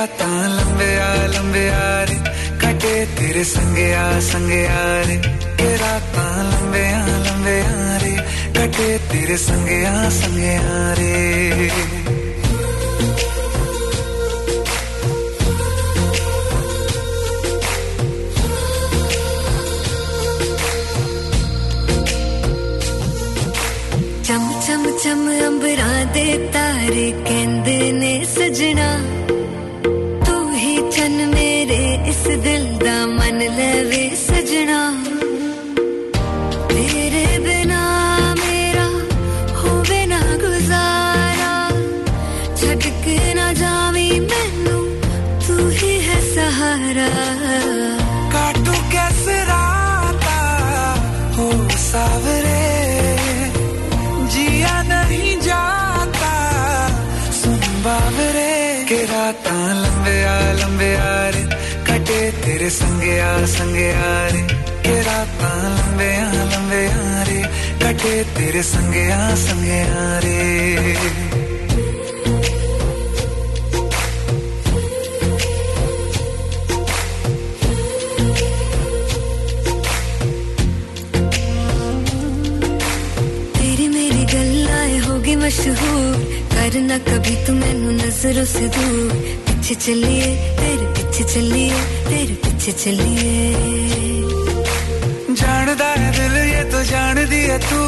Speaker 11: राता लंबे आ लंबे आ रे। कटे तेरे संगे आ संगे आ रे। के राता लंबे आ लंबे आ रे। कटे तेरे संगे आ संगे आ रे। लंबे आ रे कटे तेरे संगे आ संगे आ रे तेरी
Speaker 5: मेरी गल्लाए होगी मशहूर करना कभी तू मैनू नज़रों से दूर। पीछे चलिए, तेरे पीछे चलिए, तेरे पीछे
Speaker 11: जानदा है दिल ये तो जान दिया तू।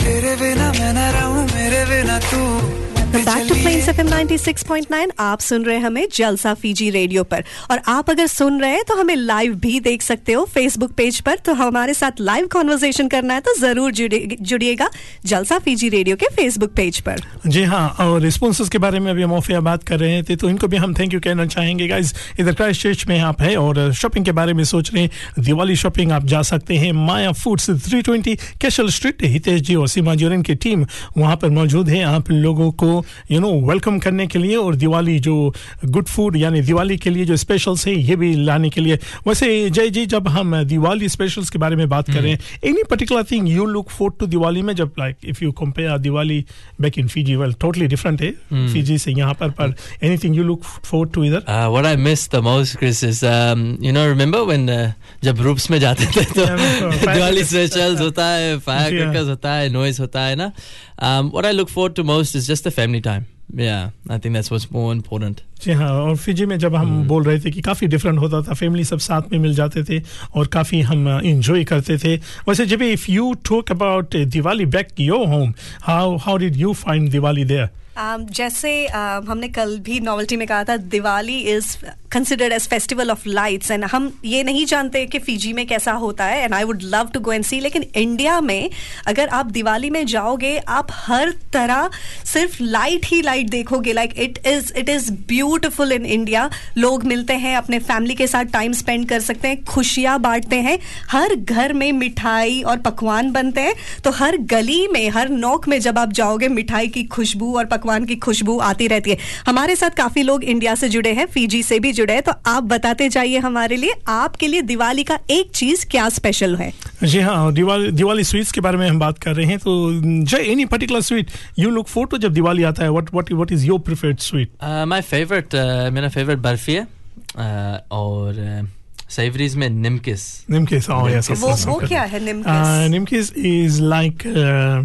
Speaker 11: तेरे बिना मैं ना रहूँ, मेरे बिना तू।
Speaker 4: बैक टू प्लेन्स एफएम 96.9 आप सुन रहे हैं हमें जलसा फीजी रेडियो पर। और आप अगर सुन रहे हैं तो हमें लाइव भी देख सकते हो फेसबुक पेज पर। तो हमारे साथ लाइव कॉन्वर्जेशन करना है तो ज़रूर जुड़े- जुड़िएगा जलसा फीजी रेडियो के फेसबुक पेज पर।
Speaker 3: जी हाँ और स्पॉन्सर्स के बारे में अभी हम ऑफिया बात कर रहे थे तो इनको भी हम थैंक यू कहना चाहेंगे गाइज़ इधर क्राइस्ट चर्च में आप है और शॉपिंग के बारे में सोच रहे हैं। दिवाली शॉपिंग आप जा सकते हैं। Maya Foods 320 Cashel Street Hitesh ji और सीमा जोरन की टीम वहाँ पर मौजूद है। आप लोगों को यू नो वेलकम करने के लिए और दिवाली जो गुड फ़ूड यानी दिवाली के लिए जो स्पेशल्स है ये भी लाने के लिए। वैसे जय जी जब हम दिवाली स्पेशल्स के बारे में बात कर रहे हैं any particular thing you look for to Diwali में? जब like if you compare Diwali back in Fiji well totally different है. फीजी से यहाँ पर पर anything you look for to इधर?
Speaker 6: What I miss the most, Chris, is um, you know remember when uh, जब groups में जाते थे तो दिवाली स्पेशल्स होता है फायर
Speaker 3: हाँ।
Speaker 6: क्रैकर्स होता है नॉइज़ होता है ना? Um, what I look forward to most is just the family time. Yeah I think that's what's more important.
Speaker 3: जी हाँ और फिजी में जब हम बोल रहे थे कि काफ़ी डिफरेंट होता था फैमिली सब साथ में मिल जाते थे और काफ़ी हम इंजॉय करते थे। वैसे जब if you talk about Diwali back your home how how did you find Diwali there
Speaker 4: Um, जैसे uh, हमने कल भी नॉवल्टी में कहा था Diwali is considered as festival of lights and हम ये नहीं जानते कि फिजी में कैसा होता है and I would love to go and see लेकिन इंडिया में अगर आप दिवाली में जाओगे आप हर तरह सिर्फ़ लाइट ही लाइट देखोगे like it is it is beautiful in India लोग मिलते हैं अपने फैमिली के साथ टाइम स्पेंड कर सकते हैं खुशियाँ बांटते हैं। हर घर में मिठाई और पकवान बनते हैं तो हर गली में हर नोक में जब आप जाओगे मिठाई की खुशबू और पकवान की खुशबू आती रहती है। हमारे साथ काफ़ी लोग इंडिया से जुड़े हैं फीजी से भी जुड़े हैं तो आप बताते जाइए हमारे लिए आपके लिए दिवाली का एक चीज़ क्या स्पेशल है?
Speaker 3: जी हाँ दिवाली दिवाली स्वीट्स के बारे में हम बात कर रहे हैं तो Jai any particular sweet you look for to जब दिवाली आता है? What what what is your preferred sweet
Speaker 6: Uh, my favorite, uh, मेरा favorite बर्फ़ी है uh, और uh, सेवरीज में निमकिस
Speaker 3: Nimkis, oh yes, of
Speaker 4: वो. वो
Speaker 3: okay.
Speaker 4: क्या है
Speaker 3: Uh,
Speaker 4: निम्किस
Speaker 3: Nimkis is like uh,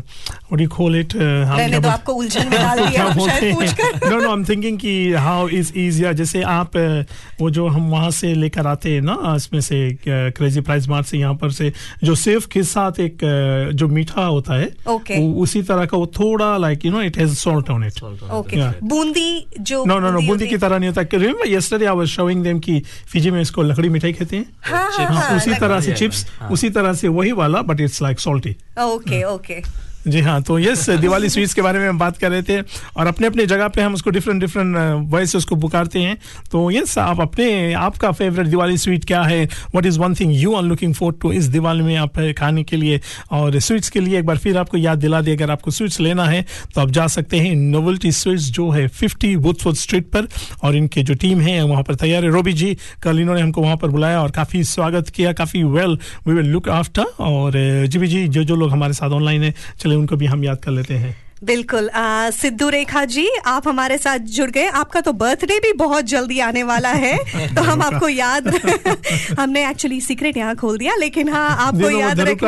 Speaker 3: what do you call it? Uh, बोल-
Speaker 4: आपको उलझन में डाल दिया शायद पूछ कर।
Speaker 3: No no I am thinking कि हाउ इज़ easier जैसे आप uh, वो जो हम वहाँ से लेकर आते हैं ना इसमें से क्रेजी प्राइस मार्ट से यहाँ पर से जो सेव के साथ एक uh, जो मीठा होता है
Speaker 4: Okay.
Speaker 3: वो उसी तरह का वो थोड़ा like you know it has salt on it
Speaker 4: okay boondi जो
Speaker 3: नो नो नो बूंदी की तरह नहीं होता। Remember yesterday I was showing them कि फिजी में इसको लकड़ी मिठाई कहते हैं?
Speaker 4: हाँ हाँ हाँ
Speaker 3: उसी तरह से चिप्स
Speaker 6: हाँ।
Speaker 3: उसी तरह से वही वाला but it's like salty
Speaker 4: okay okay.
Speaker 3: जी हाँ तो यस दिवाली स्वीट्स के बारे में हम बात कर रहे थे और अपने अपने जगह पे हम उसको डिफरेंट डिफरेंट वे से उसको पुकारते हैं। तो यस आप अपने, आपका फेवरेट दिवाली स्वीट क्या है? What is one thing you are looking for to इस दिवाली में आप खाने के लिए? और स्वीट्स के लिए एक बार फिर आपको याद दिला दे, अगर आपको स्वीट्स लेना है तो आप जा सकते हैं नोवल्टी स्वीट्स जो है फिफ्टी वुडफोर्ड स्ट्रीट पर और इनके जो टीम है, वहाँ पर तैयार है। रोबी जी, कल इन्होंने हमको वहाँ पर बुलाया और काफ़ी स्वागत किया, काफ़ी well we will look after और जी भी जी जो जो लोग हमारे साथ ऑनलाइन है चले उनको भी हम याद कर लेते हैं।
Speaker 4: बिल्कुल। सिद्धू रेखा जी आप हमारे साथ जुड़ गए। आपका तो बर्थडे भी बहुत जल्दी आने वाला है तो हम आपको याद हमने एक्चुअली सीक्रेट यहाँ खोल दिया लेकिन हाँ आपको याद रख।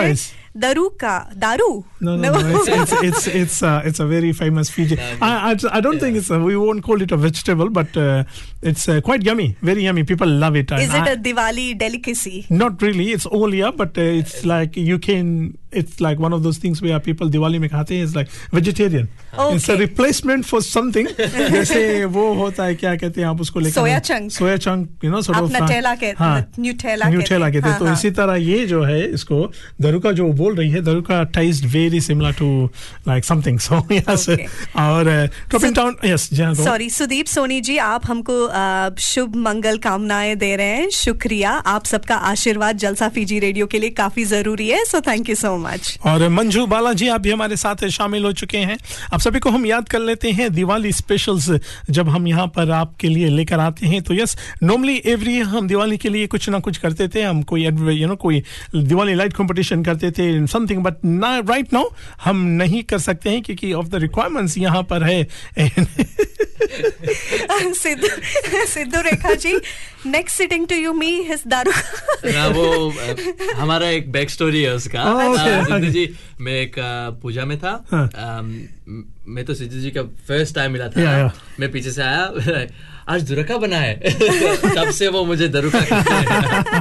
Speaker 3: Daruka is?
Speaker 4: दरू का
Speaker 3: No, no, no. It's it's it's it's, uh, it's a very famous Fiji. I, I I don't yeah. think it's a, we won't call it a vegetable, but uh, it's uh, quite yummy, very yummy. People love it.
Speaker 4: Is
Speaker 3: And
Speaker 4: it a
Speaker 3: I-
Speaker 4: Diwali delicacy
Speaker 3: not really. It's all yeah, but uh, it's like you can. It's like one of those things where people Diwali में खाते हैं. It's like vegetarian. Okay. It's a replacement for something. जैसे वो होता है क्या कहते हैं आप उसको लेकर
Speaker 4: Soya chunk.
Speaker 3: Soya chunk you know
Speaker 4: आप Nutella कहते-
Speaker 3: हाँ न्यूटेला
Speaker 4: हैं।
Speaker 3: कहते हैं
Speaker 4: हाँ,
Speaker 3: तो
Speaker 4: हाँ।
Speaker 3: इसी तरह ये जो है इसको दरुका जो बोल रही है दरुका taste very similar to like something so
Speaker 4: yes
Speaker 3: और टॉपिंग टाउन यस जी
Speaker 4: सॉरी सुदीप सोनी जी आप हमको आ, शुभ मंगल कामनाएँ दे रहे हैं शुक्रिया। आप सबका आशीर्वाद जलसा फीजी रेडियो के लिए काफ़ी ज़रूरी है so thank you so much
Speaker 3: और मंजू बालाजी आप भी हमारे साथ शामिल हो चुके हैं। आप सभी को हम याद कर लेते हैं दिवाली स्पेशल्स जब हम यहाँ पर आपके लिए लेकर आते हैं। तो यस नॉर्मली एवरी हम दिवाली के लिए कुछ ना कुछ करते थे। हम कोई यू नो कोई दिवाली लाइट कंपटीशन करते थे समथिंग बट ना राइट नाउ हम नहीं कर सकते हैं क्योंकि ऑफ़ द रिक्वायरमेंट्स यहाँ पर है
Speaker 4: Sidhu Sidhu Rekha ji next sitting to you me his दारू
Speaker 6: ना वो हमारा एक बैक स्टोरी है उसका
Speaker 3: Oh, okay,
Speaker 6: अ, सिद्धू
Speaker 3: okay.
Speaker 6: जी मैं एक पूजा में था
Speaker 3: हाँ.
Speaker 6: मैं तो सिद्धू जी का फ़र्स्ट टाइम मिला था
Speaker 3: Yeah, yeah.
Speaker 6: मैं पीछे से आया आज दुरका बना है। तब से वो मुझे दरुका हैं।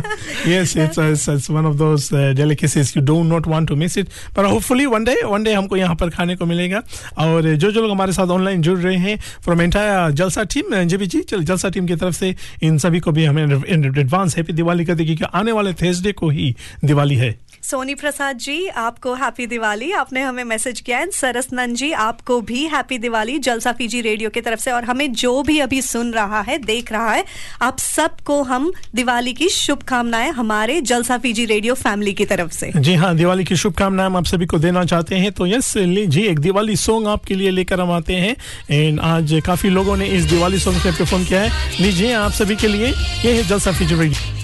Speaker 3: Uh, it's it's one of those uh, delicacies. You do not want to miss it. But hopefully one day one day हमको यहाँ पर खाने को मिलेगा। और जो जो लोग हमारे साथ ऑनलाइन जुड़ रहे हैं from entire Jalsa team J B ji Jalsa team की तरफ़ से इन सभी को भी हमें एडवांस हैप्पी दिवाली करते क्योंकि आने वाले थर्सडे को ही दिवाली है।
Speaker 4: सोनी प्रसाद जी, आपको हैप्पी दिवाली आपने हमें मैसेज किया है। सरसनंद जी, आपको भी हैप्पी दिवाली जलसा फीजी रेडियो की तरफ़ से। और हमें जो भी अभी सुन रहा है, देख रहा है, आप सबको हम दिवाली की शुभकामनाएँ हमारे जलसा फीजी रेडियो फैमिली की तरफ़ से।
Speaker 3: जी हाँ दिवाली की शुभकामनाएँ हम आप सभी को देना चाहते हैं। तो यस जी, एक दिवाली सॉन्ग आपके लिए लेकर हम आते हैं। एंड आज काफ़ी लोगों ने इस दिवाली सॉन्ग पे परफॉर्म किया है। लीजिए आप सभी के लिए, ये है
Speaker 5: Jalsa Fiji radio.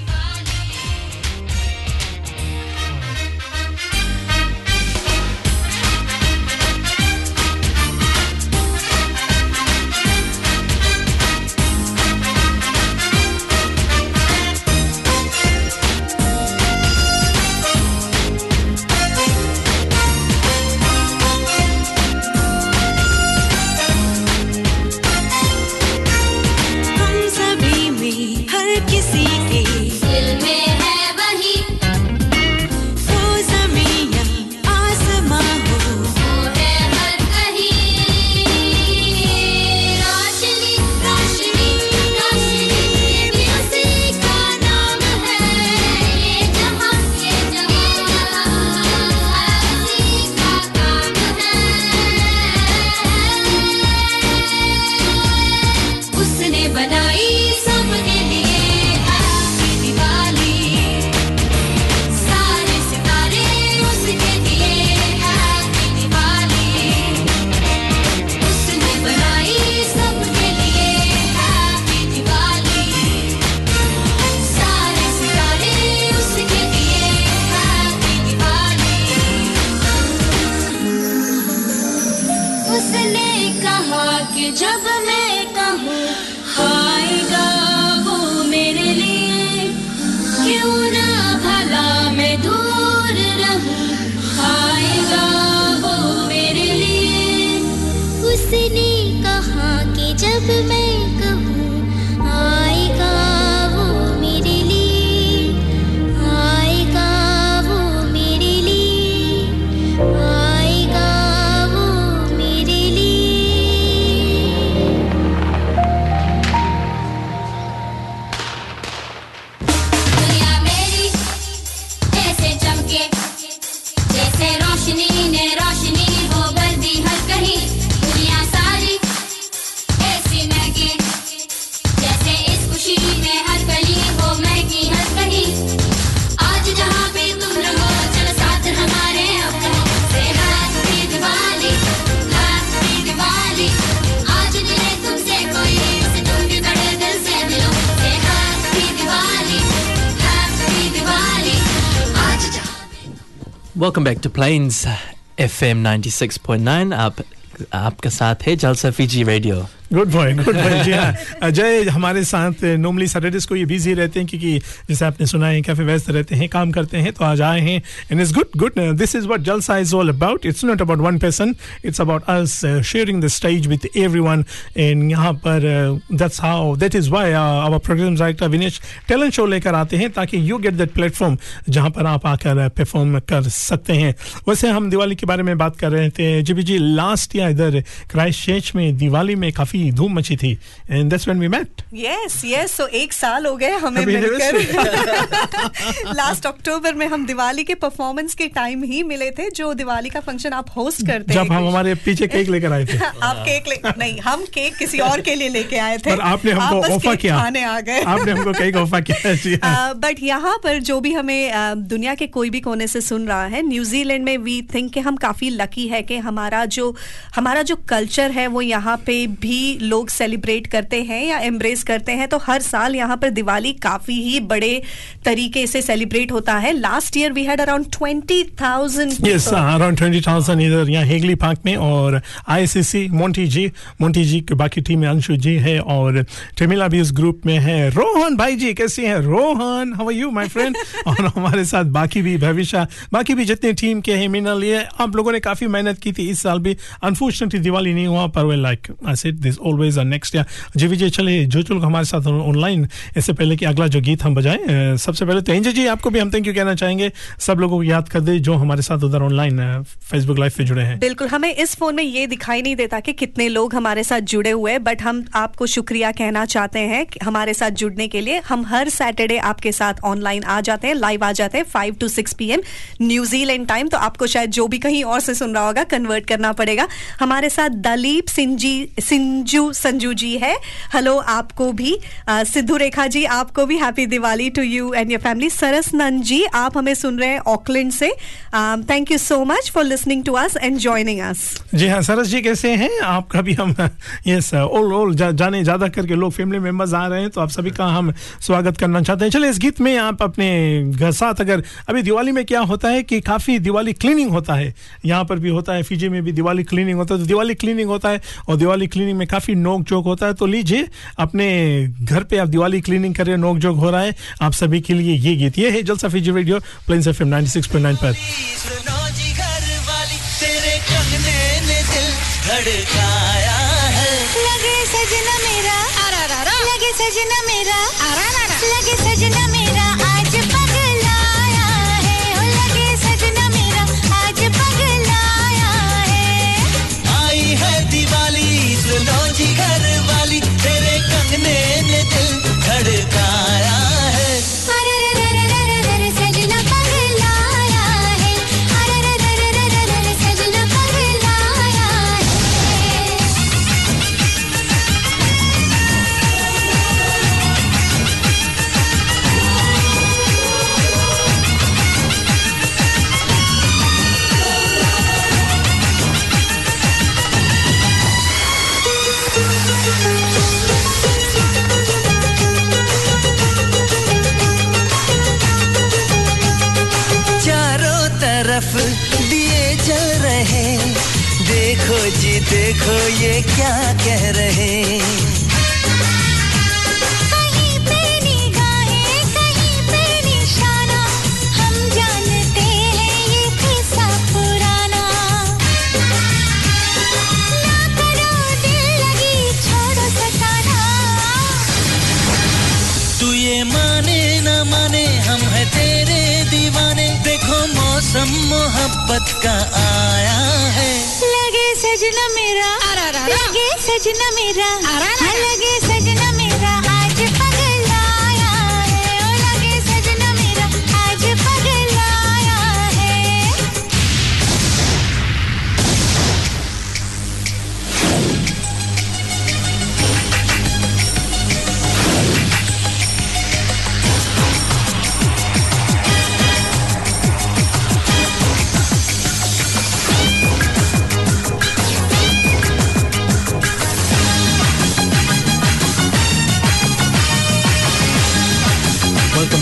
Speaker 5: sleep with me.
Speaker 6: Welcome back to Plains FM 96.9 आप आपका साथ है Jalsa Fiji radio
Speaker 3: good boy good boy जी हाँ। अजय, हमारे साथ नॉर्मली सैटरडेज को ये बिज़ी रहते हैं क्योंकि जैसे आपने सुना है काफ़ी व्यस्त रहते हैं, काम करते हैं तो आज आए हैं। And is good good this is what Jalsa is all about it's not about one person it's about us sharing the stage with everyone and यहाँ पर that's how that is why our programme director Vinesh talent show लेकर आते हैं ताकि you get that platform जहाँ पर आप आकर परफॉर्म कर सकते हैं। वैसे हम दिवाली के बारे में बात कर रहे थे। जी बी जी लास्ट ईयर इधर क्राइस्ट में दिवाली में काफ़ी धूम मची थी and that's when we met
Speaker 4: yes yes तो एक साल हो गए हमें मिलकर। लास्ट अक्टूबर में हम दिवाली के परफॉर्मेंस के टाइम ही मिले थे जो दिवाली का फ़ंक्शन आप होस्ट करते
Speaker 3: जब हम हमारे पीछे केक लेकर आए थे।
Speaker 4: आप केक ले नहीं हम केक किसी और के लिए लेके आए थे।
Speaker 3: पर आपने हमको ऑफ़र किया।
Speaker 4: खाने आ गए।
Speaker 3: आपने हमको केक ऑफ़र किया।
Speaker 4: बट यहाँ पर जो भी हमें दुनिया के कोई भी कोने से सुन रहा है न्यूजीलैंड में वी थिंक कि हम काफ़ी लकी है कि हमारा जो हमारा जो कल्चर है वो यहाँ पे भी लोग सेलिब्रेट करते हैं या एम्ब्रेस करते हैं तो हर साल यहाँ पर दिवाली काफ़ी ही बड़े तरीके से सेलिब्रेट होता है। Last year we had around twenty thousand
Speaker 3: yes around twenty thousand इधर यहाँ हेगली पार्क में और ICC Monty ji Monty ji की बाकी टीम में अंशु जी है और टेमिला भी इस ग्रुप में है। रोहन भाई जी कैसे हैं? Rohan how are you my friend और हमारे साथ बाकी भी भविष्य बाकी भी जितने टीम के हैं मिनल ये आप लोगों ने काफ़ी मेहनत की थी। इस साल भी अनफॉर्चुनेटली दिवाली नहीं हुआ पर way like I said this always next year जी, विजय चले जो चल हमारे साथ ऑनलाइन इससे पहले कि अगला जो गीत हम बजाएँ सबसे पहले तो एंजल जी, आपको भी हम थैंक यू कहना चाहेंगे। सब लोगों को याद कर दे जो हमारे साथ उधर ऑनलाइन फेसबुक लाइव पे जुड़े हैं।
Speaker 4: बिल्कुल, हमें इस फ़ोन में ये दिखाई नहीं देता कि कितने लोग हमारे साथ जुड़े हुए बट हम आपको शुक्रिया कहना चाहते हैं हमारे साथ जुड़ने के लिए। हम हर सैटरडे आपके साथ ऑनलाइन आ जाते हैं लाइव आ जाते हैं five two six P New Zealand time तो आपको शायद जो भी कहीं और से सुन रहा होगा कन्वर्ट करना पड़ेगा। हमारे साथ दलीप सिंजी सिंजू, संजू जी है। हेलो, आपको भी सिद्धू रेखा जी, आपको भी happy Diwali to you and your family Saras Nand ji, आप हमें सुन रहे हैं ऑकलैंड से। Thank you so much for listening to us and joining us
Speaker 3: जी हाँ सरस जी कैसे हैं? आपका भी हम यस ओल ओल जाने ज़्यादा करके लोग फैमिली मेंबर्स आ रहे हैं तो आप सभी का हम स्वागत करना चाहते हैं। चलिए, इस गीत में आप अपने घर साथ, अगर अभी दिवाली में क्या होता है कि काफ़ी दिवाली क्लीनिंग होता है, यहाँ पर भी होता है फीजी में भी दिवाली क्लीनिंग होता है तो दिवाली क्लीनिंग होता है, और दिवाली क्लीनिंग में काफ़ी नोक जोक होता है। तो लीजिए, अपने घर पे आप दिवाली क्लीनिंग कर रहे नोक झोंक हो रहा है, आप सभी के लिए ये गीत। ये है Jalsa Fiji radio Plains F M पर।
Speaker 7: जी घर वाली तेरे कंगने ने दिल धड़काया है
Speaker 5: लगे सजना मेरा
Speaker 7: कंगने ने दिल धड़काया
Speaker 5: हम है
Speaker 7: तेरे दीवाने। देखो मौसम मोहब्बत का आया है।
Speaker 5: लगे सजना मेरा लगे सजना मेरा लगे सजना मेरा।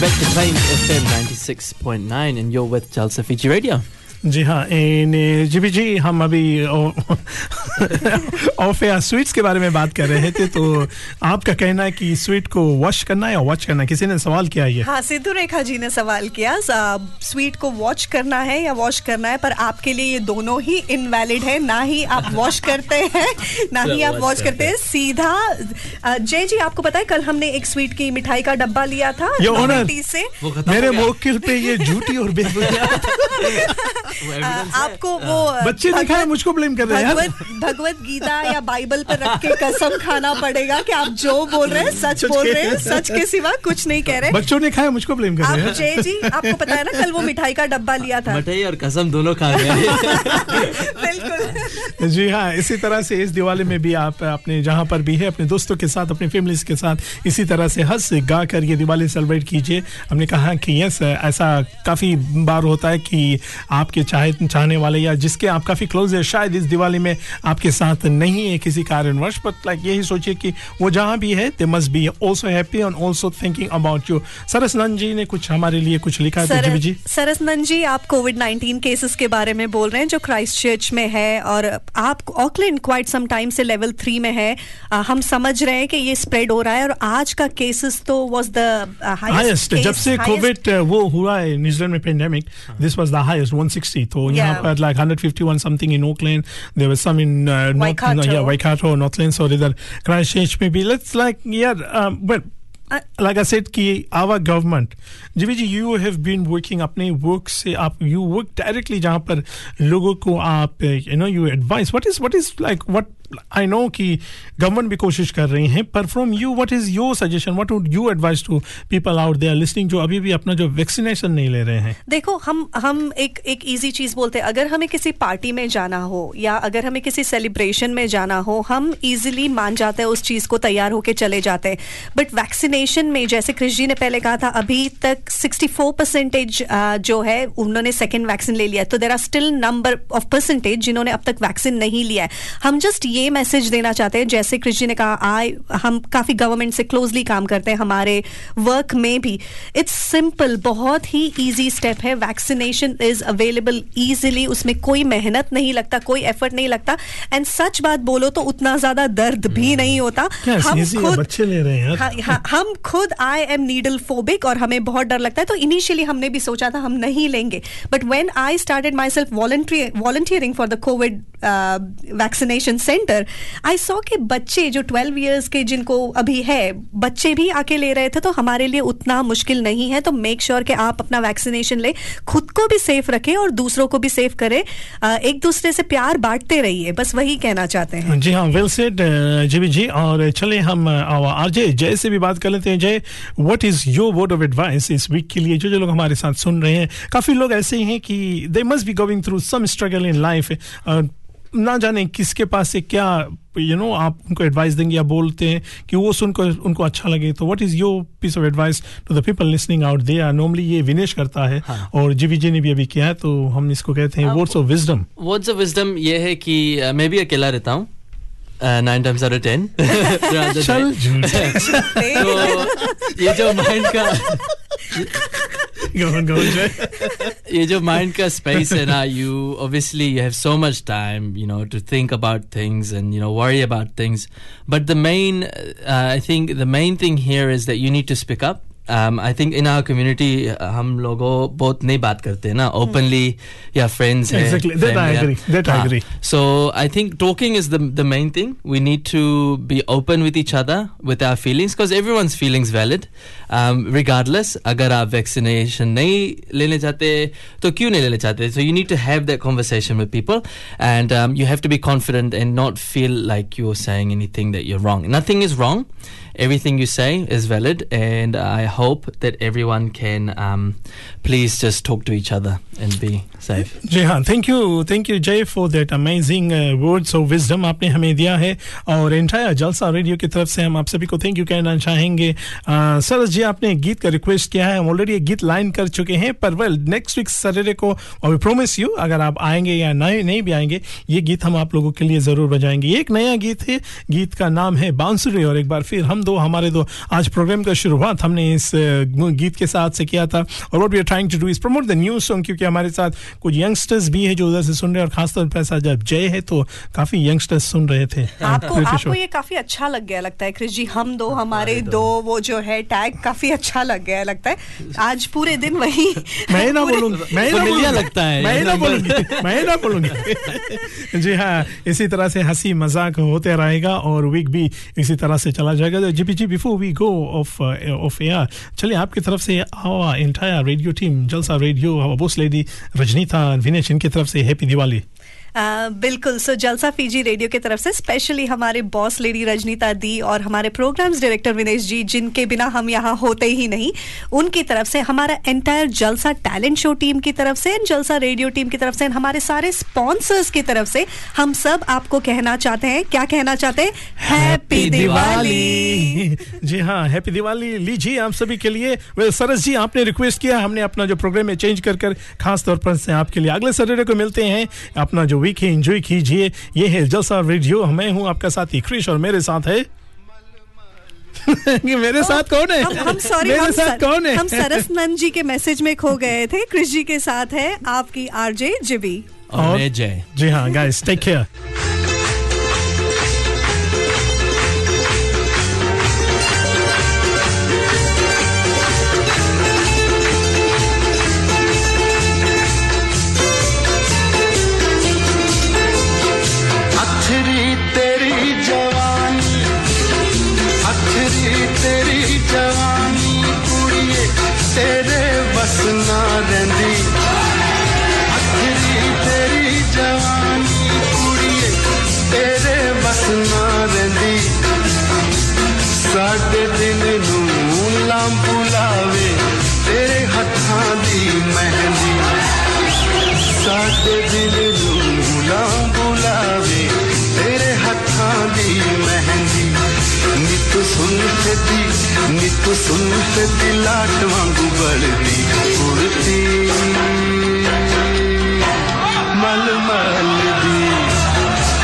Speaker 6: back to Plains FM 96.9 and you're with Jalsa Fiji Radio.
Speaker 3: जी हाँ इन जीबी जी हम अभी ऑफ़ या स्वीट्स के बारे में बात कर रहे थे तो आपका कहना है कि स्वीट को वॉश करना है या वॉच करना है? किसी ने सवाल किया ये?
Speaker 4: हाँ सिद्धू रेखा जी ने सवाल किया स्वीट को वॉच करना है या वॉश करना है? पर आपके लिए ये दोनों ही इनवैलिड है ना ही आप वॉश करते हैं ना ही आप वॉच करते हैं। सीधा जय जी आपको पता है कल हमने एक स्वीट की मिठाई का डब्बा लिया था से।
Speaker 3: मेरे मोकिल पे ये झूठी और बेबुनियाद
Speaker 4: आपको वो
Speaker 3: बच्चे दिखाए मुझको ब्लेम कर रहे हैं यार।
Speaker 4: भगवत गीता या बाइबल पर रख के कसम खाना पड़ेगा कि आप जो बोल रहे हैं सच बोल रहे हैं सच के सिवा कुछ नहीं कह रहे।
Speaker 3: बच्चों ने खाया मुझको ब्लेम कर
Speaker 4: आप
Speaker 3: रहे हैं।
Speaker 4: जय जी आपको पता है ना कल वो मिठाई का डब्बा लिया था।
Speaker 6: मिठाई और कसम दोनों खा गए।
Speaker 3: जी हाँ इसी तरह से इस दिवाली में भी आप अपने जहाँ पर भी है अपने दोस्तों के साथ अपने फैमिलीज़ के साथ इसी तरह से हंस गा कर ये दिवाली सेलिब्रेट कीजिए। हमने कहा कि यस ऐसा काफ़ी बार होता है कि आपके चाहे चाहने वाले या जिसके आप काफ़ी क्लोज है शायद इस दिवाली में आपके साथ नहीं है किसी कारणवश बट लाइक यही सोचिए कि वो जहाँ भी है they must be also happy and also thinking about you Saras Nand ji ने कुछ हमारे लिए कुछ लिखा है
Speaker 4: सर,
Speaker 3: जीवी जी।
Speaker 4: सरसनंद जी आप कोविड 19 केसेस के बारे में बोल रहे हैं जो क्राइस्ट चर्च में है और आप ऑकलैंड क्वाइट सम टाइम से लेवल थ्री में है। आ, हम समझ रहे हैं कि ये स्प्रेड हो रहा है और आज का केसेस तो वॉज़ द
Speaker 3: हाईएस्ट जब से कोविड वो हुआ है न्यूजीलैंड में pandemic this was the highest 160 तो यहाँ पर like 151 something in Auckland there was some in
Speaker 4: Waikato.
Speaker 3: या वाइकाटो नॉर्थलैंड्स और इधर क्राइस्टचर्च में भी लेट्स लाइक यार बट like I said कि our government G V G you have been working अपने work से आप you work directly जहाँ पर लोगों को आप you know you advise what is what is like what I know कि गवर्नमेंट भी कोशिश कर रही हैं, पर from you what is your suggestion what would you advise to people out there listening जो अभी भी अपना जो वैक्सीनेशन नहीं ले रहे हैं?
Speaker 4: देखो, हम हम एक एक इजी चीज़ बोलते हैं। अगर हमें किसी पार्टी में जाना हो या अगर हमें किसी सेलिब्रेशन में जाना हो, हम इजीली मान जाते हैं, उस चीज़ को तैयार होकर चले जाते हैं। बट वैक्सीनेशन में, जैसे कृष जी ने पहले कहा था, अभी तक 64 परसेंटेज जो है, उन्होंने सेकेंड वैक्सीन ले लिया। तो there are still number of percentage जिन्होंने अब तक वैक्सीन नहीं लिया है। हम जस्ट ये मैसेज देना चाहते हैं। जैसे कृष जी ने कहा आई हम काफ़ी गवर्नमेंट से क्लोजली काम करते हैं हमारे वर्क में भी। इट्स सिंपल बहुत ही इजी स्टेप है। वैक्सीनेशन इज़ अवेलेबल इजीली उसमें कोई मेहनत नहीं लगता कोई एफर्ट नहीं लगता। एंड सच बात बोलो तो उतना ज़्यादा दर्द भी नहीं होता। हम
Speaker 3: खुद बच्चे ले रहे हैं।
Speaker 4: हाँ, हाँ, हम खुद आई एम नीडल फोबिक और हमें बहुत डर लगता है। तो इनिशियली हमने भी सोचा था हम नहीं लेंगे। But when I started myself volunteering for the COVID vaccination centre I saw के बच्चे जो 12 इयर्स के जिनको अभी है, बच्चे भी आके ले रहे थे तो हमारे लिए उतना मुश्किल नहीं है तो मेक श्योर sure कि आप अपना वैक्सीनेशन ले, खुद को भी सेफ़ रखें और दूसरों को भी सेफ़ करें। एक दूसरे से प्यार बांटते रहिए, बस वही कहना चाहते हैं।
Speaker 3: जी हाँ वेल सेड जीवी जी, और चले हम अजय जय से भी बात कर लेते हैं, Jai what is your word of advice इस वीक के लिए? जो जो लोग हमारे साथ सुन रहे हैं, काफ़ी लोग ऐसे ही हैं कि they must be going through some struggle in life ना जाने किसके पास से क्या यू you नो know, आप उनको एडवाइस देंगे या बोलते हैं कि वो सुनकर उनको अच्छा लगे तो what is your piece of advice to the people listening out they are normally ये विनेश करता है हाँ. और जीवी जी ने भी अभी किया है तो हम इसको कहते हैं words of wisdom
Speaker 6: words of wisdom ये है कि uh, मैं भी अकेला रहता हूँ। Nine times out of ten
Speaker 3: चल
Speaker 6: तो ये जो माइंड का
Speaker 3: go on, go on, Jay.
Speaker 6: ये जो माइंड का स्पेस है ना you obviously you have so much time you know to think about things and you know worry about things but the main I think the main thing here is that you need to speak up um, I think in our community uh, हम लोगों बहुत नहीं बात करते हैं ना openly या friends है
Speaker 3: Exactly. That I
Speaker 6: family है।
Speaker 3: agree. That I
Speaker 6: हाँ.
Speaker 3: agree.
Speaker 6: So I think talking is the the main thing. We need to be open with each other with our feelings because everyone's feelings valid, um, regardless. अगर आप vaccination नहीं लेने चाहते तो क्यों नहीं लेने चाहते? So you need to have that conversation with people, and um, you have to be confident and not feel like you're saying anything that you're wrong. Nothing is wrong. Everything you say is valid, and I hope that everyone can um, please just talk to each other and be safe.
Speaker 3: जी हाँ thank you thank you Jai for that amazing words of wisdom आपने हमें दिया है। और entire जलसा radio की तरफ़ से हम आप सभी को थैंक यू कहना चाहेंगे। सरस जी आपने गीत का रिक्वेस्ट किया है। हम एक गीत लाइन कर चुके हैं। पर वेल नेक्स्ट वीक सैटरडे को वी प्रोमिस यू अगर आप आएँगे या नहीं नहीं भी आएँगे ये गीत हम आप लोगों के लिए ज़रूर बजाएँगे। एक नया गीत है। गीत का नाम है बांसुरी। और एक बार फिर हम दो हमारे दो आज प्रोग्राम का शुरुआत हमने अ, गीत के साथ से किया था। और what we are trying to do is promote the new song क्योंकि हमारे साथ कुछ यंगस्टर्स भी है जो उधर से सुन रहे हैं और खासतौर पर ऐसा जब जय है तो काफ़ी यंगस्टर्स सुन रहे थे।
Speaker 4: आपको आपको ये काफ़ी अच्छा लग गया लगता है क्रिश जी हम दो हमारे दो वो जो है टैग काफ़ी अच्छा लग गया लगता है। आज पूरे दिन वही
Speaker 3: मैं ना बोलूँगा मैं ना बोलूँगा
Speaker 6: लगता है
Speaker 3: मैं ना बोलूँगा मैं ना बोलूँगा। जी हाँ इसी तरह से हँसी मज़ाक होते रहेगा और वीक भी इसी तरह से चला जाएगा। तो जी जी before we go off off air चलिए, आपकी तरफ़ से our entire radio team Jalsa radio boss lady Rajnita Vinesh इनकी तरफ़ से हैप्पी दिवाली
Speaker 4: बिल्कुल। सो जलसा फीजी रेडियो की तरफ़ से स्पेशली हमारे बॉस लेडी रजनीता दी और हमारे प्रोग्राम्स डायरेक्टर विनेश जी जिनके बिना हम यहाँ होते ही नहीं उनकी तरफ़ से हमारा एंटायर जलसा टैलेंट शो टीम की तरफ़ से and जलसा रेडियो टीम की तरफ़ से and हमारे सारे स्पॉन्सर्स की तरफ़ से हम सब आपको कहना चाहते हैं। क्या कहना चाहते हैं? हैप्पी दिवाली
Speaker 3: जी हाँ हैप्पी दिवाली लीजिए आप सभी के लिए। सरस जी आपने रिक्वेस्ट किया हमने अपना जो प्रोग्राम है चेंज कर कर खास तौर पर से आपके लिए। अगले सैटरडे को मिलते हैं। अपना जो वीक है एंजॉय कीजिए। ये है जलसा रेडियो मैं हूँ आपका साथी क्रिश और मेरे साथ है। मेरे साथ कौन है?
Speaker 4: हम हम सॉरी
Speaker 3: मेरे
Speaker 4: हम
Speaker 3: साथ
Speaker 4: सर-
Speaker 3: कौन है?
Speaker 4: हम सरस नंद जी के मैसेज में खो गए थे। क्रिश जी के साथ है आपकी आरजे जिबी।
Speaker 6: और जय।
Speaker 3: जी हाँ गाइस टेक केयर
Speaker 11: सुन ते दिलाट वांगू बलदी उड़ती। मल मल दी।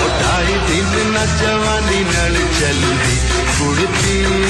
Speaker 11: उठाई दिन न जवानी नल चलदी उड़ती।